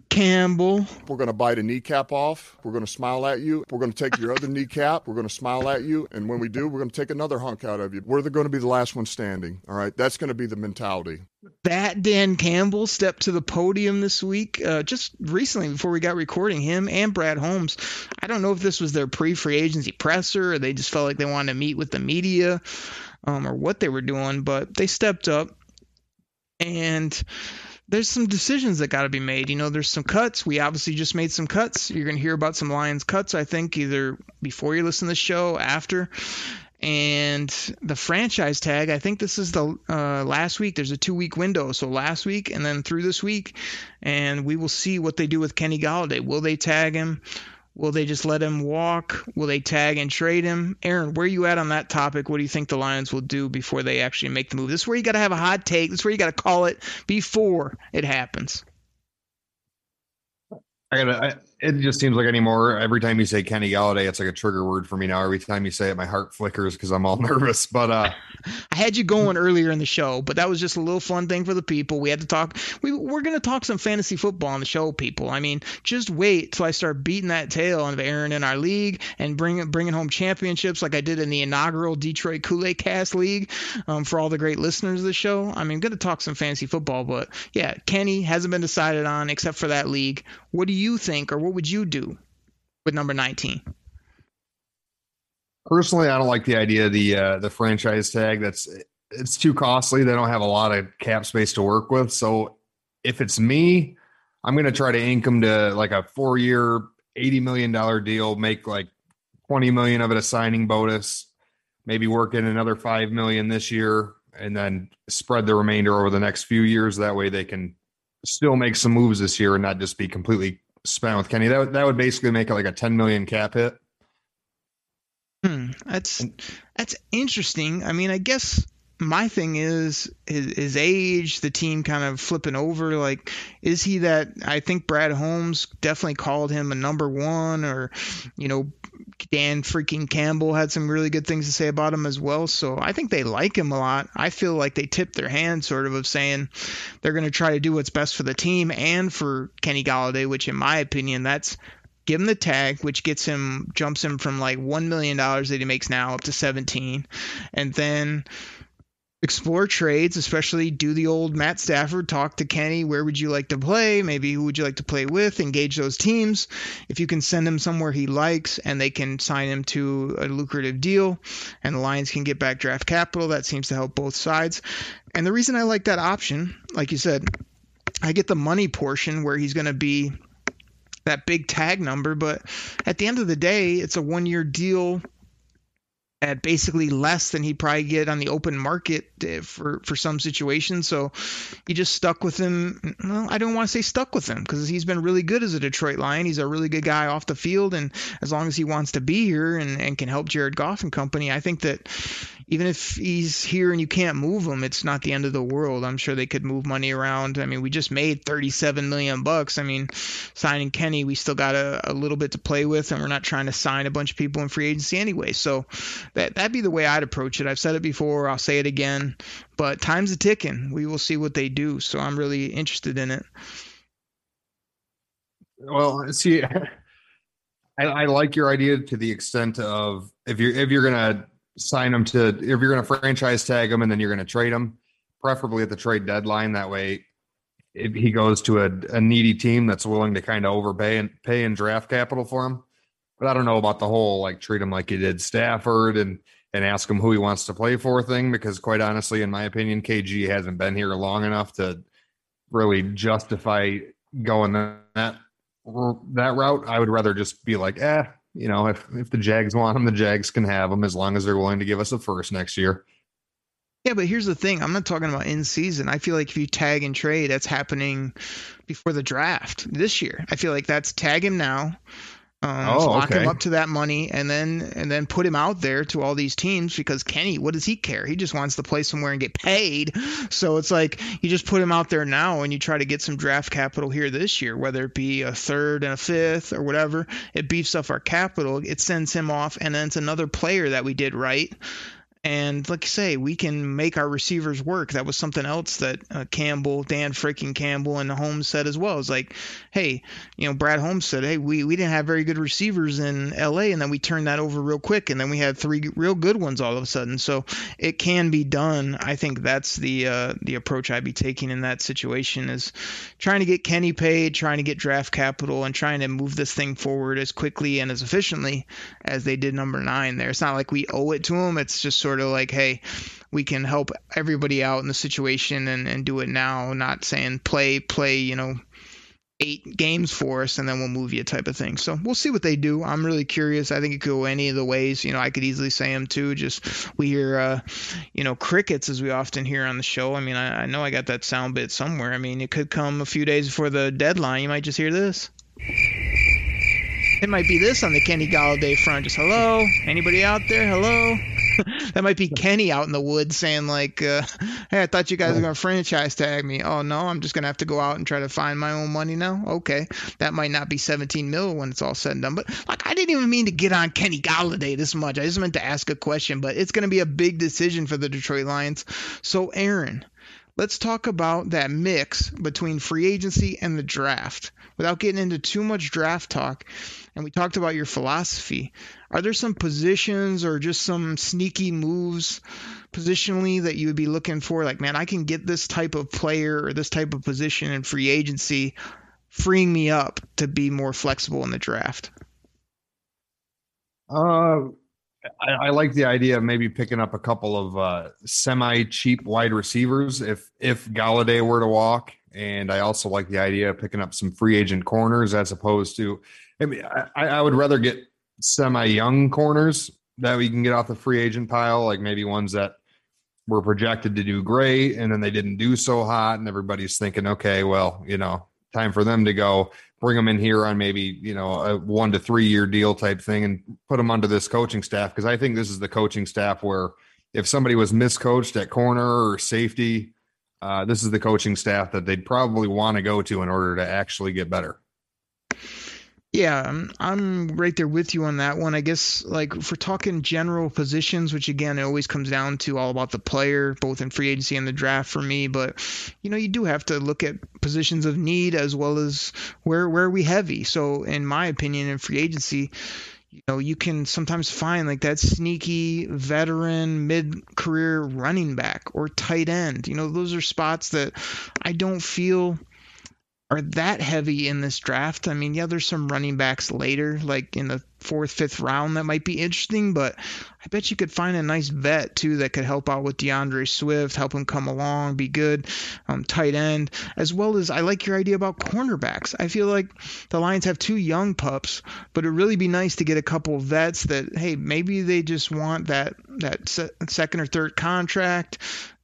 Campbell. We're going to bite a kneecap off. We're going to smile at you. We're going to take your other kneecap. We're going to smile at you. And when we do, we're going to take another hunk out of you. We're going to be the last one standing. All right. That's going to be the mentality. That Dan Campbell stepped to the podium this week, uh, just recently before we got recording him and Brad Holmes. I don't know if this was their pre free agency presser or they just felt like they wanted to meet with the media um, or what they were doing, but they stepped up and there's some decisions that got to be made. You know, there's some cuts. We obviously just made some cuts. You're going to hear about some Lions cuts, I think, either before you listen to the show, after. And the franchise tag, I think this is the uh, last week. There's a two week window. So last week and then through this week. And we will see what they do with Kenny Golladay. Will they tag him? Will they just let him walk? Will they tag and trade him? Aaron, where are you at on that topic? What do you think the Lions will do before they actually make the move? This is where you got to have a hot take. This is where you got to call it before it happens. I gotta. It just seems like anymore. Every time you say Kenny Golladay, it's like a trigger word for me now. Every time you say it, my heart flickers because I'm all nervous. But uh, I had you going earlier in the show, but that was just a little fun thing for the people. We had to talk. We we're gonna talk some fantasy football on the show, people. I mean, just wait till I start beating that tail of Aaron in our league and bringing bringing home championships like I did in the inaugural Detroit Kool Aid Cast League um, for all the great listeners of the show. I mean, gonna talk some fantasy football, but yeah, Kenny hasn't been decided on except for that league. What do you think, or what would you do with number 19? Personally, I don't like the idea of the uh, the franchise tag. That's it's too costly. They don't have a lot of cap space to work with. So if it's me, I'm going to try to ink them to like a four year, eighty million dollar deal. Make like twenty million of it a signing bonus. Maybe work in another five million this year, and then spread the remainder over the next few years. That way, they can still make some moves this year and not just be completely spent with Kenny. That would, that would basically make it like a 10 million cap hit. Hmm, that's that's interesting. I mean, I guess my thing is his, his age, the team kind of flipping over. Like, is he that? I think Brad Holmes definitely called him a number one, or you know, Dan freaking Campbell had some really good things to say about him as well. So I think they like him a lot. I feel like they tipped their hand sort of of saying they're going to try to do what's best for the team and for Kenny Golladay, which in my opinion, that's give him the tag, which gets him jumps him from like one million dollars that he makes now up to 17, and then explore trades, especially do the old Matt Stafford talk to Kenny. Where would you like to play? Maybe who would you like to play with? Engage those teams. If you can send him somewhere he likes and they can sign him to a lucrative deal and the Lions can get back draft capital, that seems to help both sides. And the reason I like that option, like you said, I get the money portion where he's going to be that big tag number, but at the end of the day, it's a one year deal at basically less than he'd probably get on the open market uh, for for some situations. So he just stuck with him. Well, I don't want to say stuck with him because he's been really good as a Detroit Lion. He's a really good guy off the field, and as long as he wants to be here and, and can help Jared Goff and company, I think that even if he's here and you can't move him, it's not the end of the world. I'm sure they could move money around. I mean, we just made 37 million bucks. I mean, signing Kenny, we still got a, a little bit to play with, and we're not trying to sign a bunch of people in free agency anyway. So that that'd be the way I'd approach it. I've said it before. I'll say it again. But time's a ticking. We will see what they do. So I'm really interested in it. Well, see, I, I like your idea to the extent of if you're if you're gonna sign them to if you're gonna franchise tag them and then you're gonna trade them, preferably at the trade deadline. That way, if he goes to a, a needy team that's willing to kind of overpay and pay in draft capital for him. But I don't know about the whole like treat him like you did Stafford and and ask him who he wants to play for thing because quite honestly, in my opinion, KG hasn't been here long enough to really justify going that that route. I would rather just be like, eh, you know, if if the Jags want him, the Jags can have him as long as they're willing to give us a first next year. Yeah, but here's the thing. I'm not talking about in season. I feel like if you tag and trade, that's happening before the draft this year. I feel like that's tag him now um, oh, lock okay. him up to that money, and then and then put him out there to all these teams because Kenny, what does he care? He just wants to play somewhere and get paid. So it's like you just put him out there now, and you try to get some draft capital here this year, whether it be a third and a fifth or whatever. It beefs up our capital. It sends him off, and then it's another player that we did right and like I say, we can make our receivers work. That was something else that uh, Campbell, Dan freaking Campbell, and Holmes said as well. It's like, hey, you know, Brad Holmes said, hey, we, we didn't have very good receivers in LA, and then we turned that over real quick, and then we had three real good ones all of a sudden. So it can be done. I think that's the uh, the approach I'd be taking in that situation is trying to get Kenny paid, trying to get draft capital, and trying to move this thing forward as quickly and as efficiently as they did number nine there. It's not like we owe it to them. It's just sort of like, hey, we can help everybody out in the situation and, and do it now, not saying play, play, you know, eight games for us and then we'll move you type of thing. So we'll see what they do. I'm really curious. I think it could go any of the ways. You know, I could easily say them too. Just we hear, uh, you know, crickets as we often hear on the show. I mean, I, I know I got that sound bit somewhere. I mean, it could come a few days before the deadline. You might just hear this. It might be this on the Kenny Golladay front. Just hello, anybody out there? Hello. that might be Kenny out in the woods saying like, uh, "Hey, I thought you guys were gonna franchise tag me. Oh no, I'm just gonna have to go out and try to find my own money now. Okay, that might not be 17 mil when it's all said and done. But like, I didn't even mean to get on Kenny Golladay this much. I just meant to ask a question. But it's gonna be a big decision for the Detroit Lions. So Aaron, let's talk about that mix between free agency and the draft without getting into too much draft talk. And we talked about your philosophy. Are there some positions or just some sneaky moves positionally that you would be looking for? Like, man, I can get this type of player or this type of position in free agency, freeing me up to be more flexible in the draft. Uh, I, I, like the idea of maybe picking up a couple of uh, semi-cheap wide receivers if if Golladay were to walk, and I also like the idea of picking up some free agent corners as opposed to. I mean, I, I would rather get semi-young corners that we can get off the free agent pile, like maybe ones that were projected to do great and then they didn't do so hot, and everybody's thinking, okay, well, you know, time for them to go bring them in here on maybe you know a one to three year deal type thing and put them under this coaching staff because I think this is the coaching staff where if somebody was miscoached at corner or safety, uh, this is the coaching staff that they'd probably want to go to in order to actually get better. Yeah, I'm, I'm right there with you on that one. I guess, like, if we're talking general positions, which again, it always comes down to all about the player, both in free agency and the draft for me. But, you know, you do have to look at positions of need as well as where, where are we heavy. So, in my opinion, in free agency, you know, you can sometimes find like that sneaky veteran mid career running back or tight end. You know, those are spots that I don't feel are that heavy in this draft. I mean, yeah, there's some running backs later, like in the fourth, fifth round, that might be interesting, but I bet you could find a nice vet too that could help out with DeAndre Swift, help him come along, be good, um, tight end, as well as I like your idea about cornerbacks. I feel like the Lions have two young pups, but it'd really be nice to get a couple of vets that, hey, maybe they just want that that second or third contract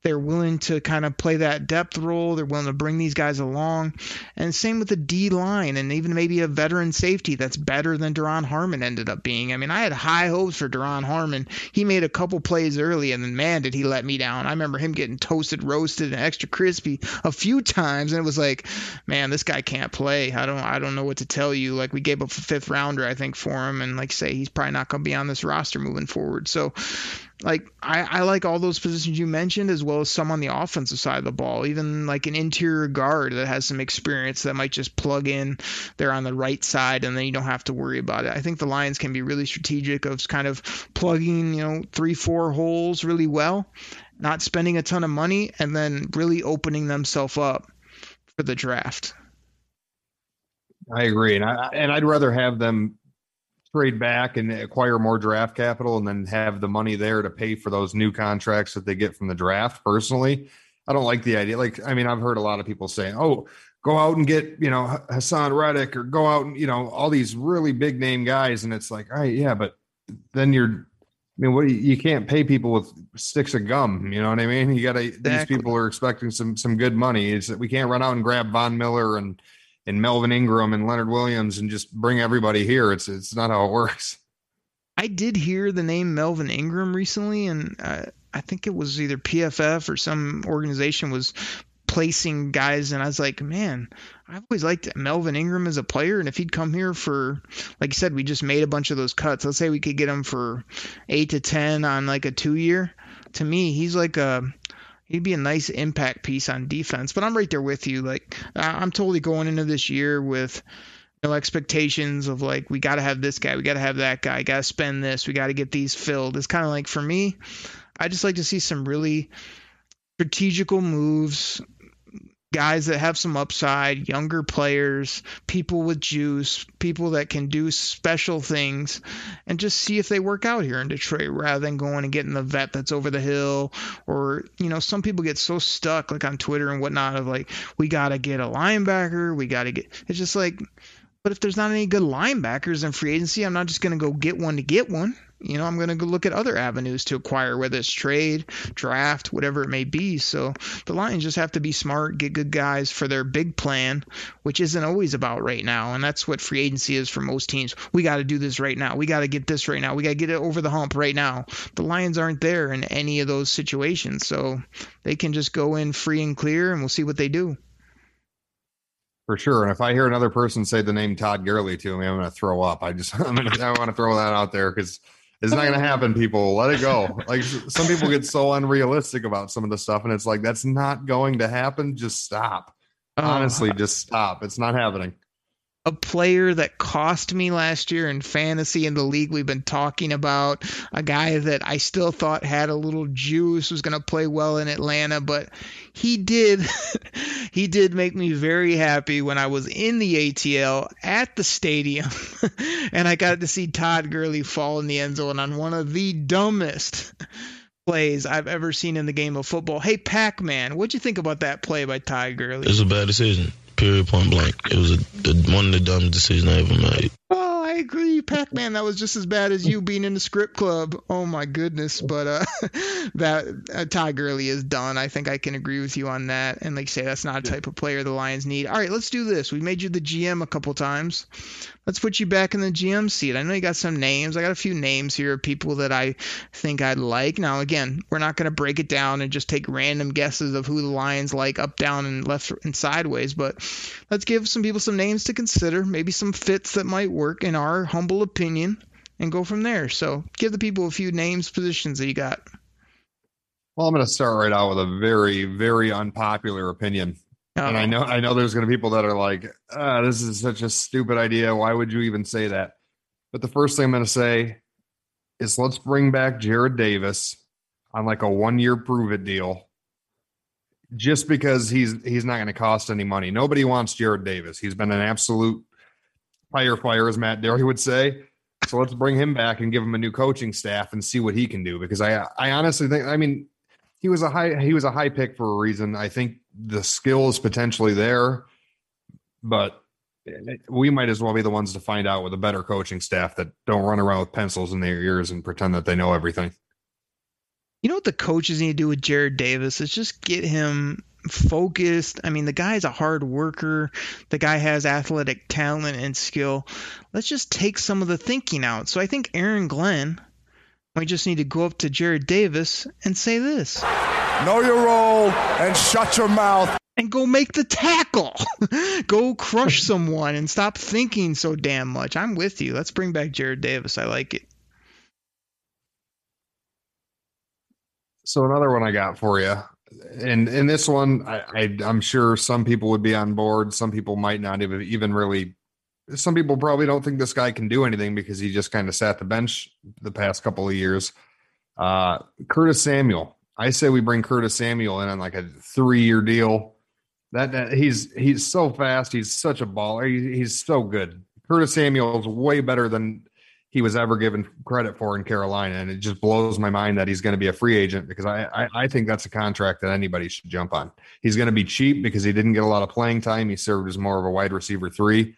they're willing to kind of play that depth role. They're willing to bring these guys along. And same with the D line and even maybe a veteran safety that's better than Duron Harmon ended up being. I mean, I had high hopes for Duron Harmon. He made a couple plays early, and then man, did he let me down. I remember him getting toasted, roasted, and extra crispy a few times, and it was like, man, this guy can't play. I don't, I don't know what to tell you. Like we gave up a fifth rounder, I think, for him, and like say, he's probably not going to be on this roster moving forward. So like I, I like all those positions you mentioned as well as some on the offensive side of the ball even like an interior guard that has some experience that might just plug in there on the right side and then you don't have to worry about it. I think the lions can be really strategic of kind of plugging you know three four holes really well not spending a ton of money and then really opening themselves up for the draft. I agree, and I and I'd rather have them trade back and acquire more draft capital and then have the money there to pay for those new contracts that they get from the draft personally i don't like the idea like i mean i've heard a lot of people saying oh go out and get you know haason reddick or go out and you know all these really big name guys and it's like all right yeah but then you're I mean, what you can't pay people with sticks of gum. You know what I mean? You got to. Exactly. These people are expecting some some good money. Is that we can't run out and grab Von Miller and and Melvin Ingram and Leonard Williams and just bring everybody here. It's it's not how it works. I did hear the name Melvin Ingram recently, and uh, I think it was either PFF or some organization was placing guys, and I was like, man, I've always liked Melvin Ingram as a player, and if he'd come here for, like you said, we just made a bunch of those cuts. Let's say we could get him for eight to ten on like a two year. To me, he's like a he'd be a nice impact piece on defense. But I'm right there with you. Like I'm totally going into this year with no expectations of like we got to have this guy, we got to have that guy, got to spend this, we got to get these filled. It's kind of like for me, I just like to see some really strategical moves guys that have some upside, younger players, people with juice, people that can do special things, and just see if they work out here in Detroit rather than going and getting the vet that's over the hill. Or, you know, some people get so stuck, like on Twitter and whatnot, of like, we got to get a linebacker, we got to get. It's just like, but if there's not any good linebackers in free agency, I'm not just going to go get one to get one you know, I'm going to go look at other avenues to acquire, whether it's trade, draft, whatever it may be. So the Lions just have to be smart, get good guys for their big plan, which isn't always about right now. And that's what free agency is for most teams. We got to do this right now. We got to get this right now. We got to get it over the hump right now. The Lions aren't there in any of those situations. So they can just go in free and clear and we'll see what they do. For sure. And if I hear another person say the name Todd Gurley to me, I'm going to throw up. I just, I'm gonna, I want to throw that out there because it's not going to happen, people. Let it go. Like some people get so unrealistic about some of the stuff, and it's like that's not going to happen. Just stop. Oh. Honestly, just stop. It's not happening a player that cost me last year in fantasy in the league we've been talking about a guy that I still thought had a little juice was going to play well in Atlanta but he did he did make me very happy when I was in the ATL at the stadium and I got to see Todd Gurley fall in the end zone on one of the dumbest plays I've ever seen in the game of football. Hey Pac-Man, what'd you think about that play by Todd Gurley? It was a bad decision. Period. Point blank. It was a, the, one of the dumbest decisions I ever made. Oh, I agree, Pac-Man. That was just as bad as you being in the script club. Oh my goodness. But uh, that uh, Todd Gurley is done. I think I can agree with you on that. And like you say, that's not a type of player the Lions need. All right, let's do this. We made you the GM a couple times. Let's put you back in the GM seat. I know you got some names. I got a few names here of people that I think I'd like. Now, again, we're not going to break it down and just take random guesses of who the Lions like up, down, and left and sideways, but let's give some people some names to consider, maybe some fits that might work in our humble opinion, and go from there. So give the people a few names, positions that you got. Well, I'm going to start right out with a very, very unpopular opinion. Oh. And I know, I know, there's going to be people that are like, ah, "This is such a stupid idea. Why would you even say that?" But the first thing I'm going to say is, let's bring back Jarrad Davis on like a one-year prove-it deal, just because he's he's not going to cost any money. Nobody wants Jarrad Davis. He's been an absolute fire fire, as Matt Derry would say. So let's bring him back and give him a new coaching staff and see what he can do. Because I I honestly think, I mean, he was a high he was a high pick for a reason. I think the skill is potentially there, but we might as well be the ones to find out with a better coaching staff that don't run around with pencils in their ears and pretend that they know everything. You know what the coaches need to do with Jarrad Davis is just get him focused. I mean, the guy's a hard worker. The guy has athletic talent and skill. Let's just take some of the thinking out. So I think Aaron Glenn might just need to go up to Jarrad Davis and say this. Know your role and shut your mouth. And go make the tackle. go crush someone and stop thinking so damn much. I'm with you. Let's bring back Jarrad Davis. I like it. So another one I got for you, and in this one, I, I am sure some people would be on board. Some people might not even even really. Some people probably don't think this guy can do anything because he just kind of sat the bench the past couple of years. Uh, Curtis Samuel, I say we bring Curtis Samuel in on like a three year deal. That, that he's he's so fast. He's such a baller. He, he's so good. Curtis Samuel is way better than he was ever given credit for in Carolina, and it just blows my mind that he's going to be a free agent because I, I, I think that's a contract that anybody should jump on. He's going to be cheap because he didn't get a lot of playing time. He served as more of a wide receiver three,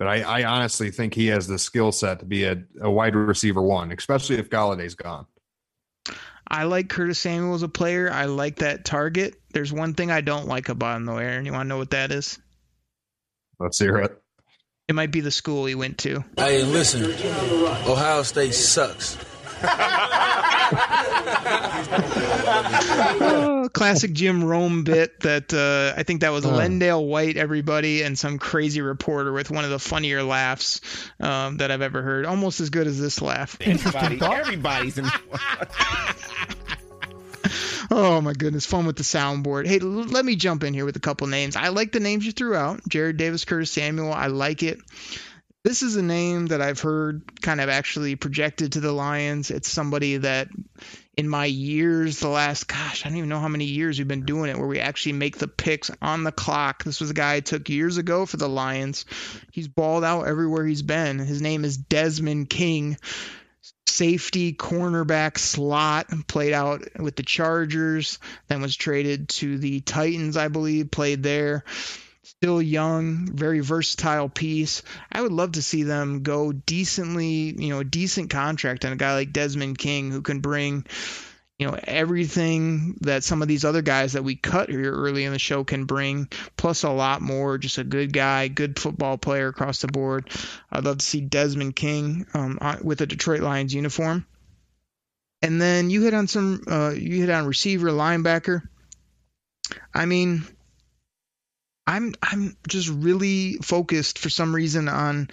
but I, I honestly think he has the skill set to be a, a wide receiver one, especially if Golladay's gone. I like Curtis Samuel as a player. I like that target. There's one thing I don't like about him, though, Aaron. You want to know what that is? Let's hear it. It might be the school he went to. Hey, listen, Ohio State sucks. oh, classic Jim Rome bit that uh, I think that was uh. LenDale White, everybody, and some crazy reporter with one of the funnier laughs um, that I've ever heard. Almost as good as this laugh. Everybody, everybody's in. oh my goodness, fun with the soundboard. Hey, l- let me jump in here with a couple names. I like the names you threw out. Jarrad Davis, Curtis Samuel. I like it. This is a name that I've heard kind of actually projected to the Lions. It's somebody that in my years, the last, gosh, I don't even know how many years we've been doing it, where we actually make the picks on the clock. This was a guy I took years ago for the Lions. He's balled out everywhere he's been. His name is Desmond King. Safety, cornerback, slot, played out with the Chargers, then was traded to the Titans, I believe, played there still young, very versatile piece. I would love to see them go decently, you know, a decent contract on a guy like Desmond King who can bring, you know, everything that some of these other guys that we cut here early in the show can bring, plus a lot more. Just a good guy, good football player across the board. I'd love to see Desmond King um, with a Detroit Lions uniform. And then you hit on some, uh, you hit on receiver, linebacker. I mean, I'm I'm just really focused for some reason on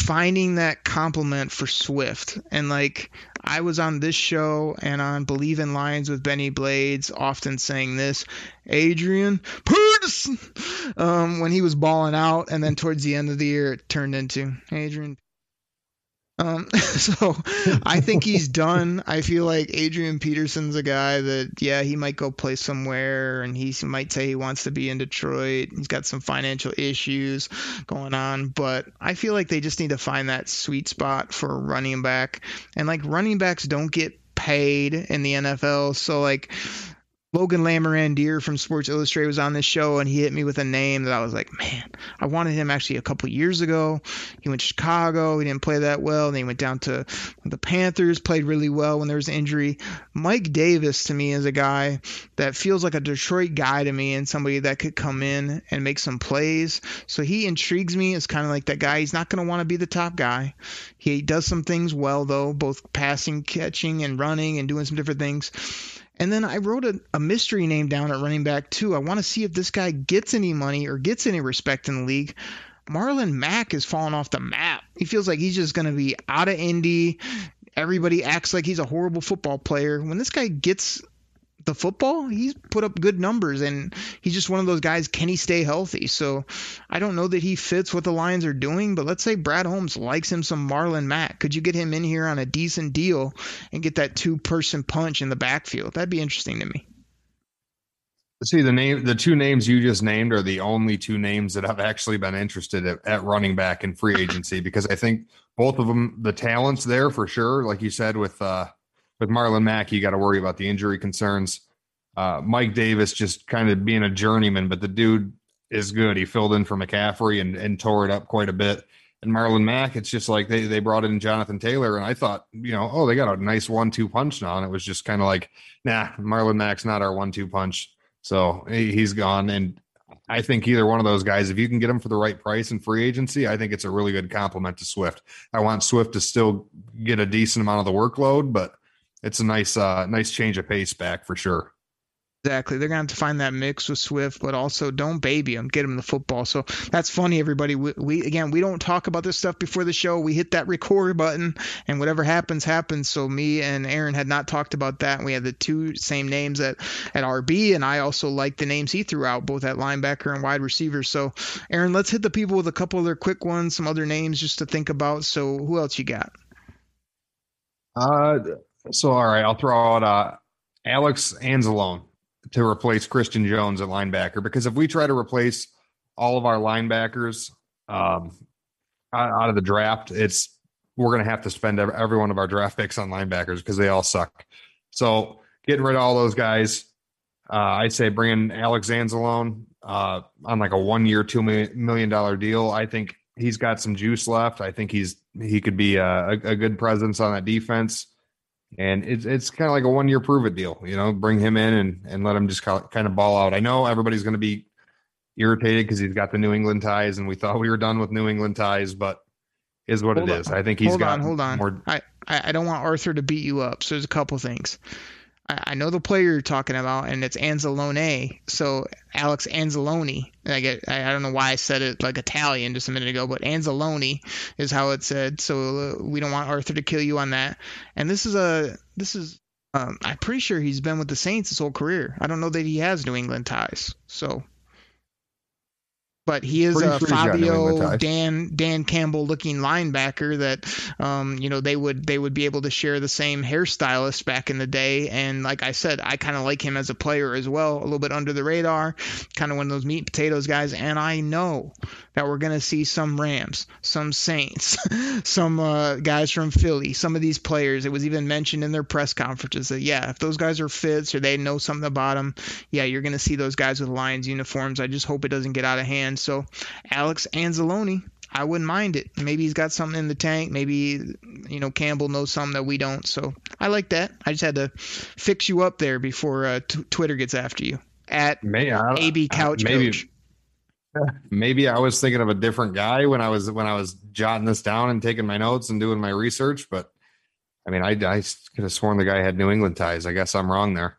finding that compliment for Swift. And like I was on this show and on Bleav in Lions with Bennie Blades, often saying this, Adrian Peterson, um, when he was balling out, and then towards the end of the year it turned into Adrian um, so I think he's done. I feel like Adrian Peterson's a guy that, yeah, he might go play somewhere and he might say he wants to be in Detroit. He's got some financial issues going on, but I feel like they just need to find that sweet spot for a running back. And like running backs don't get paid in the NFL. So like Logan Lamorandier from Sports Illustrated was on this show, and he hit me with a name that I was like, man, I wanted him actually a couple years ago. He went to Chicago. He didn't play that well. And then he went down to the Panthers, played really well when there was an injury. Mike Davis to me is a guy that feels like a Detroit guy to me and somebody that could come in and make some plays. So he intrigues me as kind of like that guy. He's not going to want to be the top guy. He does some things well, though, both passing, catching, and running and doing some different things. And then I wrote a, a, mystery name down at running back too. I want to see if this guy gets any money or gets any respect in the league. Marlon Mack is falling off the map. He feels like he's just going to be out of Indy. Everybody acts like he's a horrible football player. When this guy gets the football, he's put up good numbers, and he's just one of those guys. Can he stay healthy? So I don't know that he fits what the Lions are doing, but let's say Brad Holmes likes him some Marlon Mack. Could you get him in here on a decent deal and get that two person punch in the backfield? That'd be interesting to me. See the name, the two names you just named are the only two names that I've actually been interested at, at running back in free agency because I think both of them, the talents there for sure. Like you said with uh, with Marlon Mack, you got to worry about the injury concerns. Uh, Mike Davis just kind of being a journeyman, but the dude is good. He filled in for McCaffrey and, and tore it up quite a bit. And Marlon Mack, it's just like they, they brought in Jonathan Taylor, and I thought, you know, oh, they got a nice one two punch now. And it was just kind of like, nah, Marlon Mack's not our one two punch. So he, he's gone. And I think either one of those guys, if you can get them for the right price in free agency, I think it's a really good compliment to Swift. I want Swift to still get a decent amount of the workload, but it's a nice uh nice change of pace back for sure. Exactly. They're going to have to find that mix with Swift, but also don't baby him. Get him the football. So that's funny, everybody. We, we, again, we don't talk about this stuff before the show. We hit that record button, and whatever happens, happens. So me and Aaron had not talked about that. We had the two same names at at RB, and I also like the names he threw out, both at linebacker and wide receiver. So Aaron, let's hit the people with a couple other quick ones, some other names just to think about. So who else you got? Uh so all right, I'll throw out uh, Alex Anzalone to replace Christian Jones at linebacker because if we try to replace all of our linebackers um, out of the draft, it's we're going to have to spend every one of our draft picks on linebackers because they all suck. So getting rid of all those guys, uh, I'd say bringing Alex Anzalone uh, on like a one year, two million dollar deal. I think he's got some juice left. I think he's he could be a, a good presence on that defense and it's it's kind of like a one year prove it deal. You know, bring him in and and let him just kind of ball out. I know everybody's going to be irritated because he's got the New England ties, and we thought we were done with New England ties, but is what hold it on. is. I think he's hold got. On, hold on, more... I I don't want Arthur to beat you up. So there's a couple things. I know the player you're talking about, and it's Anzalone. So Alex Anzalone. I get. I don't know why I said it like Italian just a minute ago, but Anzalone is how it said. So we don't want Arthur to kill you on that. And this is a. This is. Um, I'm pretty sure he's been with the Saints his whole career. I don't know that he has New England ties. So but he is Pretty a Fabio Dan Dan Campbell looking linebacker that um, you know they would they would be able to share the same hairstylist back in the day. And like I said I kind of like him as a player as well a little bit under the radar kind of one of those meat potatoes guys. And I know that we're going to see some Rams some Saints some uh, guys from Philly some of these players. It was even mentioned in their press conferences that yeah if those guys are fits or they know something about them yeah you're going to see those guys with Lions uniforms. I just hope it doesn't get out of hand so Alex Anzalone, I wouldn't mind it. Maybe he's got something in the tank. Maybe you know Campbell knows something that we don't. So I like that. I just had to fix you up there before uh, t- Twitter gets after you at May, I, AB Couch maybe, Coach. Maybe I was thinking of a different guy when I was when I was jotting this down and taking my notes and doing my research, but I mean, I, I could have sworn the guy had New England ties. I guess I'm wrong there.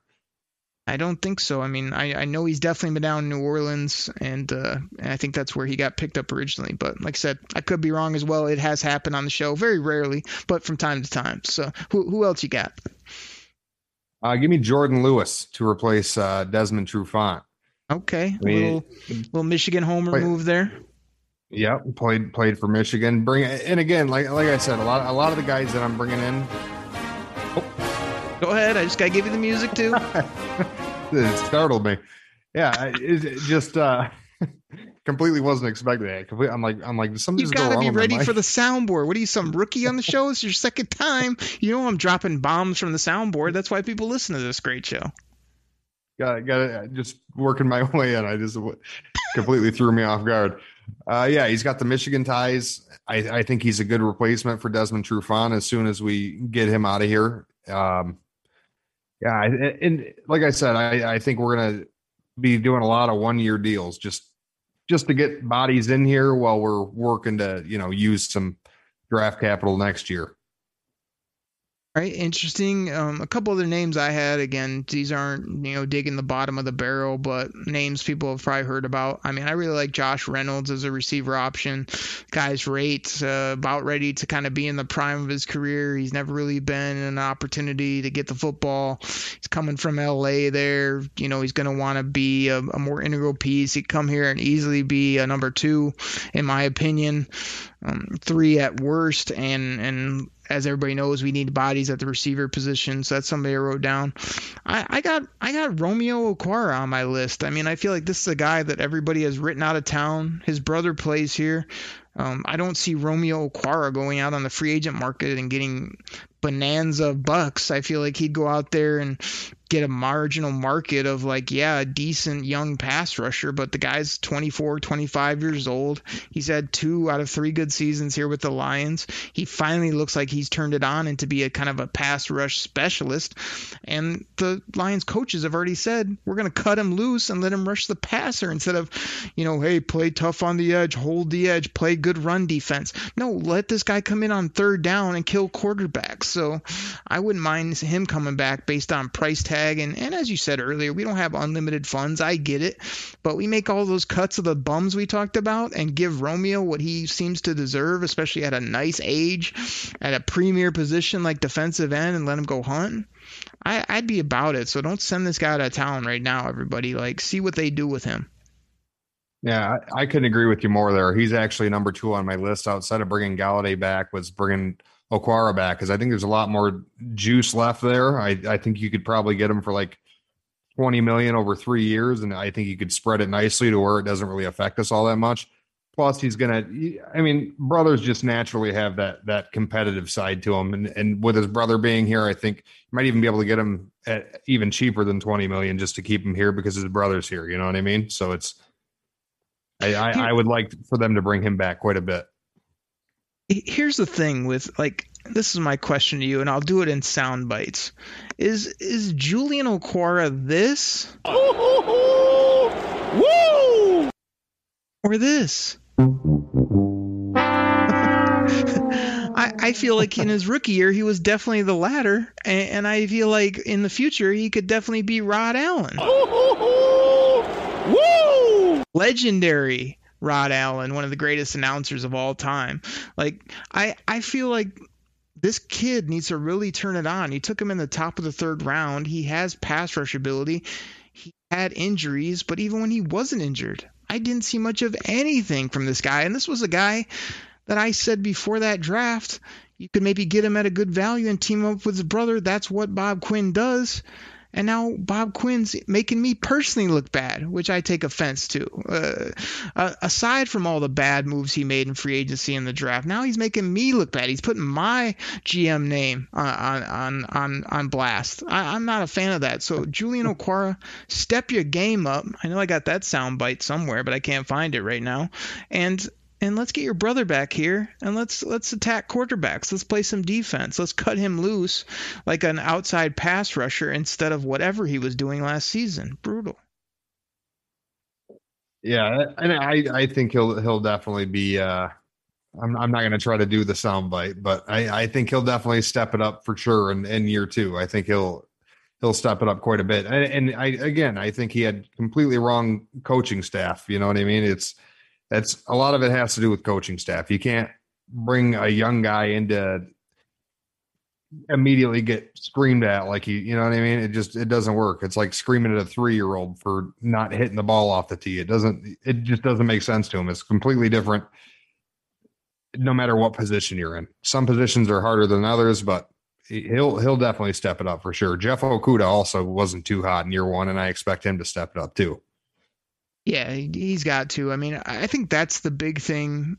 I don't think so. I mean, I, I know he's definitely been down in New Orleans, and, uh, and I think that's where he got picked up originally. But like I said, I could be wrong as well. It has happened on the show, very rarely, but from time to time. So who who else you got? Uh, give me Jourdan Lewis to replace uh, Desmond Trufant. Okay, I mean, little little Michigan homer played, move there. Yep, played played for Michigan. Bring and again, like like I said, a lot a lot of the guys that I'm bringing in. Go ahead. I just got to give you the music too. it startled me. Yeah, it, just uh, completely wasn't expecting that. I'm like, I'm like, something's You got to be ready for the soundboard. What are you, some rookie on the show? It's your second time. You know I'm dropping bombs from the soundboard. That's why people listen to this great show. got got just working my way in. I just completely threw me off guard. Uh, yeah, he's got the Michigan ties. I, I think he's a good replacement for Desmond Trufant as soon as we get him out of here. Um, yeah, and, and like I said, I, I think we're gonna be doing a lot of one year deals just just to get bodies in here while we're working to you know use some draft capital next year. Right, interesting. Um, a couple other names I had. Again, these aren't you know digging the bottom of the barrel, but names people have probably heard about. I mean, I really like Josh Reynolds as a receiver option. Guy's rate uh, about ready to kind of be in the prime of his career. He's never really been an opportunity to get the football. He's coming from LA. There, you know, he's going to want to be a, a more integral piece. He could come here and easily be a number two, in my opinion. Um, three at worst, and and as everybody knows, we need bodies at the receiver position. So that's somebody I wrote down. I, I got I got Romeo Okwara on my list. I mean, I feel like this is a guy that everybody has written out of town. His brother plays here. Um, I don't see Romeo Okwara going out on the free agent market and getting bonanza bucks. I feel like he'd go out there and get a marginal market of like, yeah, a decent young pass rusher, but the guy's 24, 25 years old. He's had two out of three good seasons here with the Lions. He finally looks like he's turned it on and to be a kind of a pass rush specialist. And the Lions coaches have already said, we're going to cut him loose and let him rush the passer instead of, you know, hey, play tough on the edge, hold the edge, play good run defense. No, let this guy come in on third down and kill quarterbacks. So I wouldn't mind him coming back based on price tag And, and as you said earlier, we don't have unlimited funds. I get it. But we make all those cuts of the bums we talked about and give Romeo what he seems to deserve, especially at a nice age, at a premier position like defensive end, and let him go hunt. I, I'd be about it. So don't send this guy out of town right now, everybody. Like, see what they do with him. Yeah, I, I couldn't agree with you more there. He's actually number two on my list outside of bringing Golladay back was bringing Okwara back because I think there's a lot more juice left there. I, I think you could probably get him for like 20 million over three years, and I think you could spread it nicely to where it doesn't really affect us all that much. Plus, he's gonna. I mean, brothers just naturally have that that competitive side to him, and and with his brother being here, I think you might even be able to get him at even cheaper than 20 million just to keep him here because his brother's here. You know what I mean? So it's. I, I, I would like for them to bring him back quite a bit here's the thing with like this is my question to you, and I'll do it in sound bites. Is is Julian Okwara this? Woo! Or this? I, I feel like in his rookie year he was definitely the latter, and, and I feel like in the future he could definitely be Rod Allen. Woo! Legendary Rod Allen, one of the greatest announcers of all time. Like I I feel like this kid needs to really turn it on. You took him in the top of the third round. He has pass rush ability. He had injuries, but even when he wasn't injured, I didn't see much of anything from this guy. And this was a guy that I said before that draft, you could maybe get him at a good value and team up with his brother. That's what Bob Quinn does. And now Bob Quinn's making me personally look bad, which I take offense to. Uh, uh, aside from all the bad moves he made in free agency and the draft, now he's making me look bad. He's putting my GM name on on on on blast. I, am not a fan of that. So Julian Okwara, step your game up. I know I got that sound bite somewhere, but I can't find it right now. And and let's get your brother back here and let's let's attack quarterbacks. Let's play some defense. Let's cut him loose like an outside pass rusher instead of whatever he was doing last season. Brutal. Yeah, and I I think he'll he'll definitely be. Uh, I'm I'm not going to try to do the soundbite, but I I think he'll definitely step it up for sure in, in year two. I think he'll he'll step it up quite a bit. And, and I again, I think he had completely wrong coaching staff. You know what I mean? It's that's a lot of it has to do with coaching staff. You can't bring a young guy into immediately get screamed at like you you know what I mean? It just it doesn't work. It's like screaming at a three year old for not hitting the ball off the tee. It doesn't it just doesn't make sense to him. It's completely different no matter what position you're in. Some positions are harder than others, but he'll he'll definitely step it up for sure. Jeff Okudah also wasn't too hot in year one, and I expect him to step it up too. Yeah, he's got to. I mean, I think that's the big thing.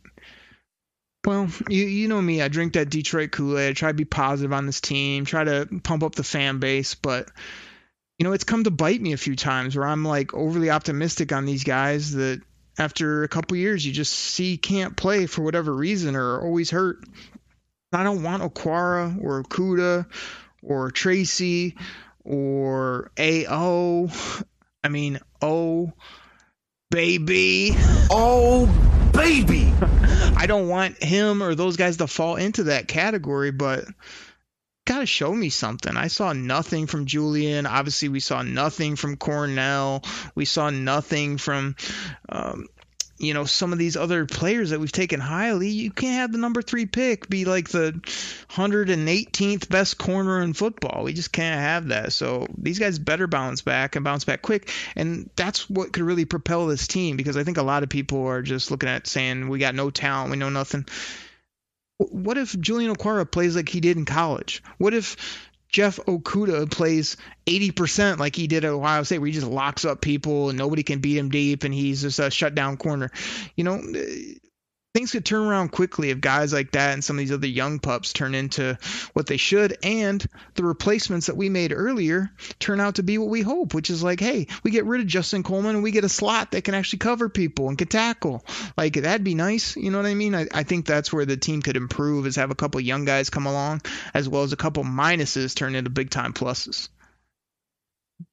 Well, you you know me, I drink that Detroit Kool-Aid, I try to be positive on this team, try to pump up the fan base, but you know, it's come to bite me a few times where I'm like overly optimistic on these guys that after a couple years you just see can't play for whatever reason or always hurt. I don't want Okwara or Okudah or Tracy or AO. I mean, oh, baby. Oh, baby. I don't want him or those guys to fall into that category, but gotta show me something. I saw nothing from Julian. Obviously, we saw nothing from Cornell. We saw nothing from um, you know some of these other players that we've taken highly you can't have the number three pick be like the 118th best corner in football. We just can't have that. So these guys better bounce back and bounce back quick. And that's what could really propel this team because i think a lot of people are just looking at saying we got no talent. We know nothing. What if Julian Okwara plays like he did in college? What if Jeff Okudah plays 80% like he did at Ohio State, where he just locks up people and nobody can beat him deep and he's just a shutdown corner. You know, things could turn around quickly if guys like that and some of these other young pups turn into what they should. And the replacements that we made earlier turn out to be what we hope which is like hey we get rid of justin coleman and we get a slot that can actually cover people and can tackle. Like that'd be nice. You know what i mean? I, I think that's where the team could improve is have a couple young guys come along as well as a couple minuses turn into big time pluses.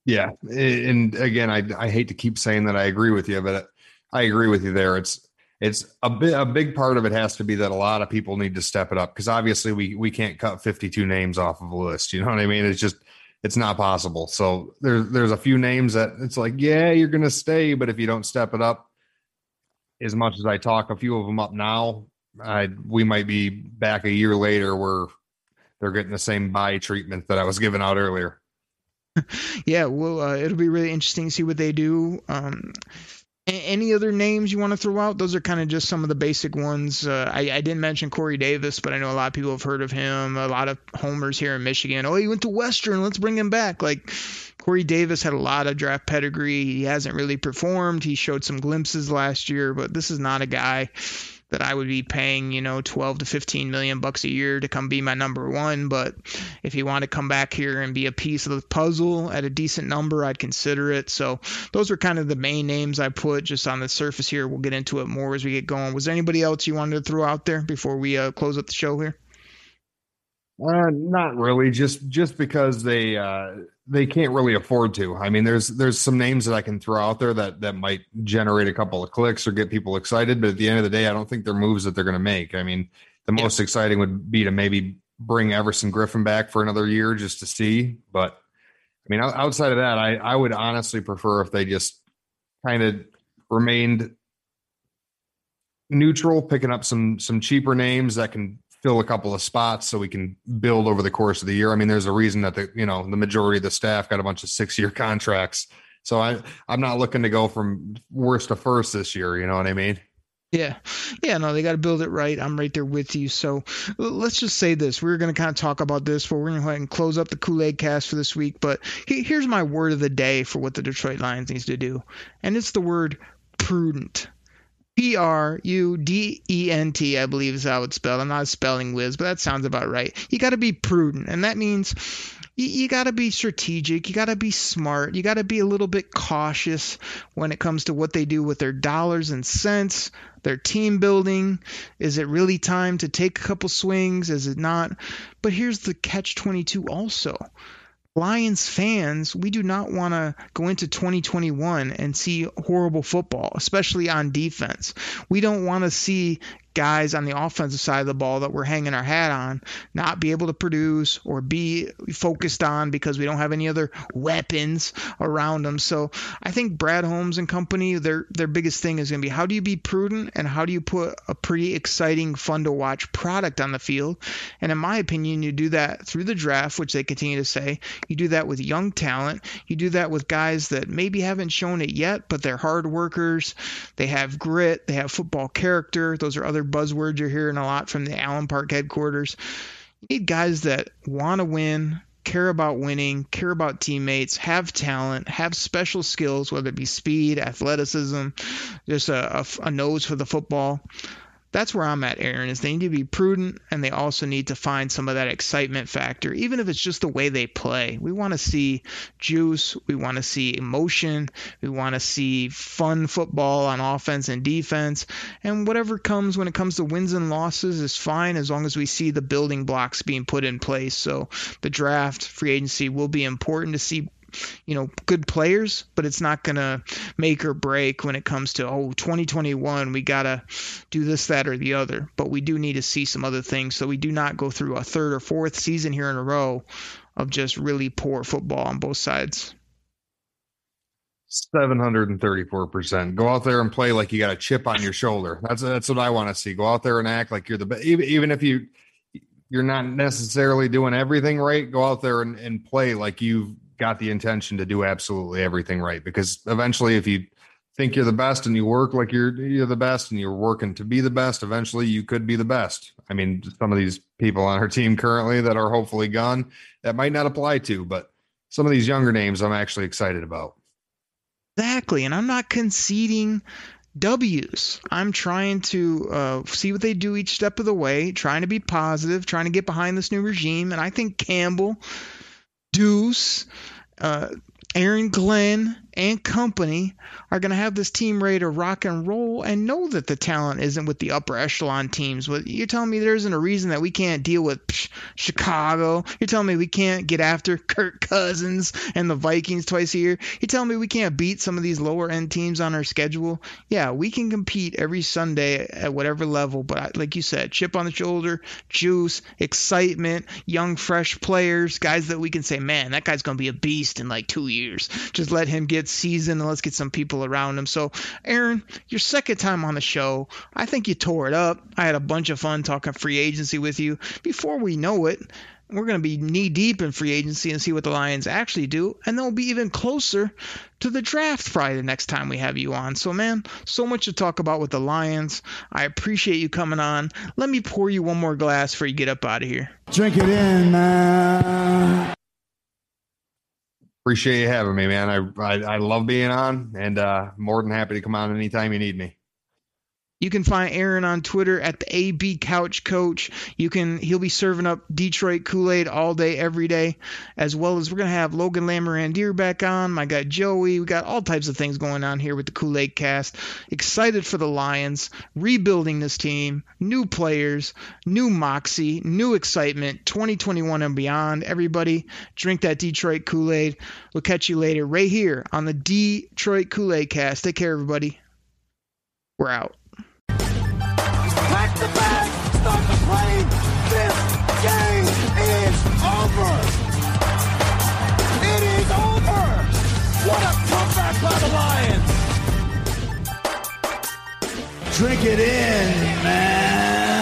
Yeah. And again i, I hate to keep saying that i agree with you but i agree with you there. It's it's a bit a big part of it has to be that a lot of people need to step it up because obviously we we can't cut 52 names off of a list you know what i mean? It's just it's not possible. So there's there's a few names that it's like yeah you're gonna stay but if you don't step it up as much as i talk a few of them up now i we might be back a year later where they're getting the same bye treatment that i was giving out earlier. Yeah well uh, it'll be really interesting to see what they do. Um any other names you want to throw out? Those are kind of just some of the basic ones. Uh, I, I, didn't mention Corey Davis, but I know a lot of people have heard of him. A lot of homers here in Michigan. Oh, he went to Western. Let's bring him back. Like Corey Davis had a lot of draft pedigree. He hasn't really performed. He showed some glimpses last year, but this is not a guy that I would be paying, you know, 12 to 15 million bucks a year to come be my number one. But if you want to come back here and be a piece of the puzzle at a decent number, I'd consider it. So those are kind of the main names I put just on the surface here. We'll get into it more as we get going. Was there anybody else you wanted to throw out there before we uh, close up the show here? Uh, not really. Just just because they uh, they can't really afford to. I mean, there's there's some names that I can throw out there that that might generate a couple of clicks or get people excited, but at the end of the day, I don't think they're moves that they're going to make. I mean, the most yeah. exciting would be to maybe bring Everson Griffen back for another year just to see. But I mean, outside of that, I I would honestly prefer if they just kind of remained neutral, picking up some some cheaper names that can fill a couple of spots so we can build over the course of the year. I mean, there's a reason that the you know the majority of the staff got a bunch of six year contracts. So I I'm not looking to go from worst to first this year. You know what I mean? Yeah. Yeah, no, they got to build it right. I'm right there with you. So let's just say this. We are going to kind of talk about this, but we're going to go ahead and close up the Kool Aid cast for this week. But here's my word of the day for what the Detroit Lions needs to do. And it's the word prudent. P R U D E N T, I believe is how it's spelled. I'm not a spelling whiz, but that sounds about right. You got to be prudent, and that means you, you got to be strategic. You got to be smart. You got to be a little bit cautious when it comes to what they do with their dollars and cents, their team building. Is it really time to take a couple swings? Is it not? But here's the catch 22 also. Lions fans, we do not want to go into 2021 and see horrible football, especially on defense. We don't want to see guys on the offensive side of the ball that we're hanging our hat on not be able to produce or be focused on because we don't have any other weapons around them. So I think Brad Holmes and company, their their biggest thing is going to be how do you be prudent and how do you put a pretty exciting, fun to watch product on the field. And in my opinion, you do that through the draft, which they continue to say. You do that with young talent. You do that with guys that maybe haven't shown it yet, but they're hard workers. They have grit. They have football character. Those are other buzzwords you're hearing a lot from the Allen Park headquarters. You need guys that want to win, care about winning, care about teammates, have talent, have special skills, whether it be speed, athleticism, just a, a, a nose for the football. That's where I'm at, Aaron, is they need to be prudent and they also need to find some of that excitement factor, even if it's just the way they play. We want to see juice. We want to see emotion. We want to see fun football on offense and defense. And whatever comes when it comes to wins and losses is fine as long as we see the building blocks being put in place. So the draft, free agency will be important to see you know good players but it's not going to make or break when it comes to oh 2021 we got to do this that or the other but we do need to see some other things so we do not go through a third or fourth season here in a row of just really poor football on both sides 734%. Go out there and play like you got a chip on your shoulder. That's that's what I want to see. Go out there and act like you're the best. Even, even if you you're not necessarily doing everything right, go out there and, and play like you've got the intention to do absolutely everything right. Because eventually, if you think you're the best and you work like you're you're the best and you're working to be the best, eventually you could be the best. I mean, some of these people on our team currently that are hopefully gone, that might not apply to, but some of these younger names I'm actually excited about. Exactly, and I'm not conceding W's. I'm trying to uh, see what they do each step of the way, trying to be positive, trying to get behind this new regime, and I think Campbell Deuce, uh, Aaron Glenn, and company are going to have this team ready to rock and roll and know that the talent isn't with the upper echelon teams. You're telling me there isn't a reason that we can't deal with Chicago. You're telling me we can't get after Kirk Cousins and the Vikings twice a year. You're telling me we can't beat some of these lower end teams on our schedule. Yeah, we can compete every Sunday at whatever level, but like you said, chip on the shoulder, juice, excitement, young, fresh players, guys that we can say, man, that guy's going to be a beast in like two years. Just let him get season and let's get some people around him. So, Aaron, your second time on the show, I think you tore it up. I had a bunch of fun talking free agency with you. Before we know it, we're going to be knee deep in free agency and see what the Lions actually do. And then we'll be even closer to the draft probably the next time we have you on. So, man, so much to talk about with the Lions. I appreciate you coming on. Let me pour you one more glass before you get up out of here. Drink it in, man. Appreciate you having me, man. I, I, I love being on and uh, more than happy to come on anytime you need me. You can find Aaron on Twitter at the AB Couch Coach. You can he'll be serving up Detroit Kool-Aid all day, every day, as well as we're gonna have Logan Lamorandier back on. My guy Joey. We got all types of things going on here with the Kool-Aid cast. Excited for the Lions, rebuilding this team, new players, new moxie, new excitement, 2021 and beyond. Everybody, drink that Detroit Kool-Aid. We'll catch you later, right here on the Detroit Kool-Aid cast. Take care, everybody. We're out. Pack the bag, start the plane. This game is over. It is over. What a comeback by the Lions. Drink it in, man.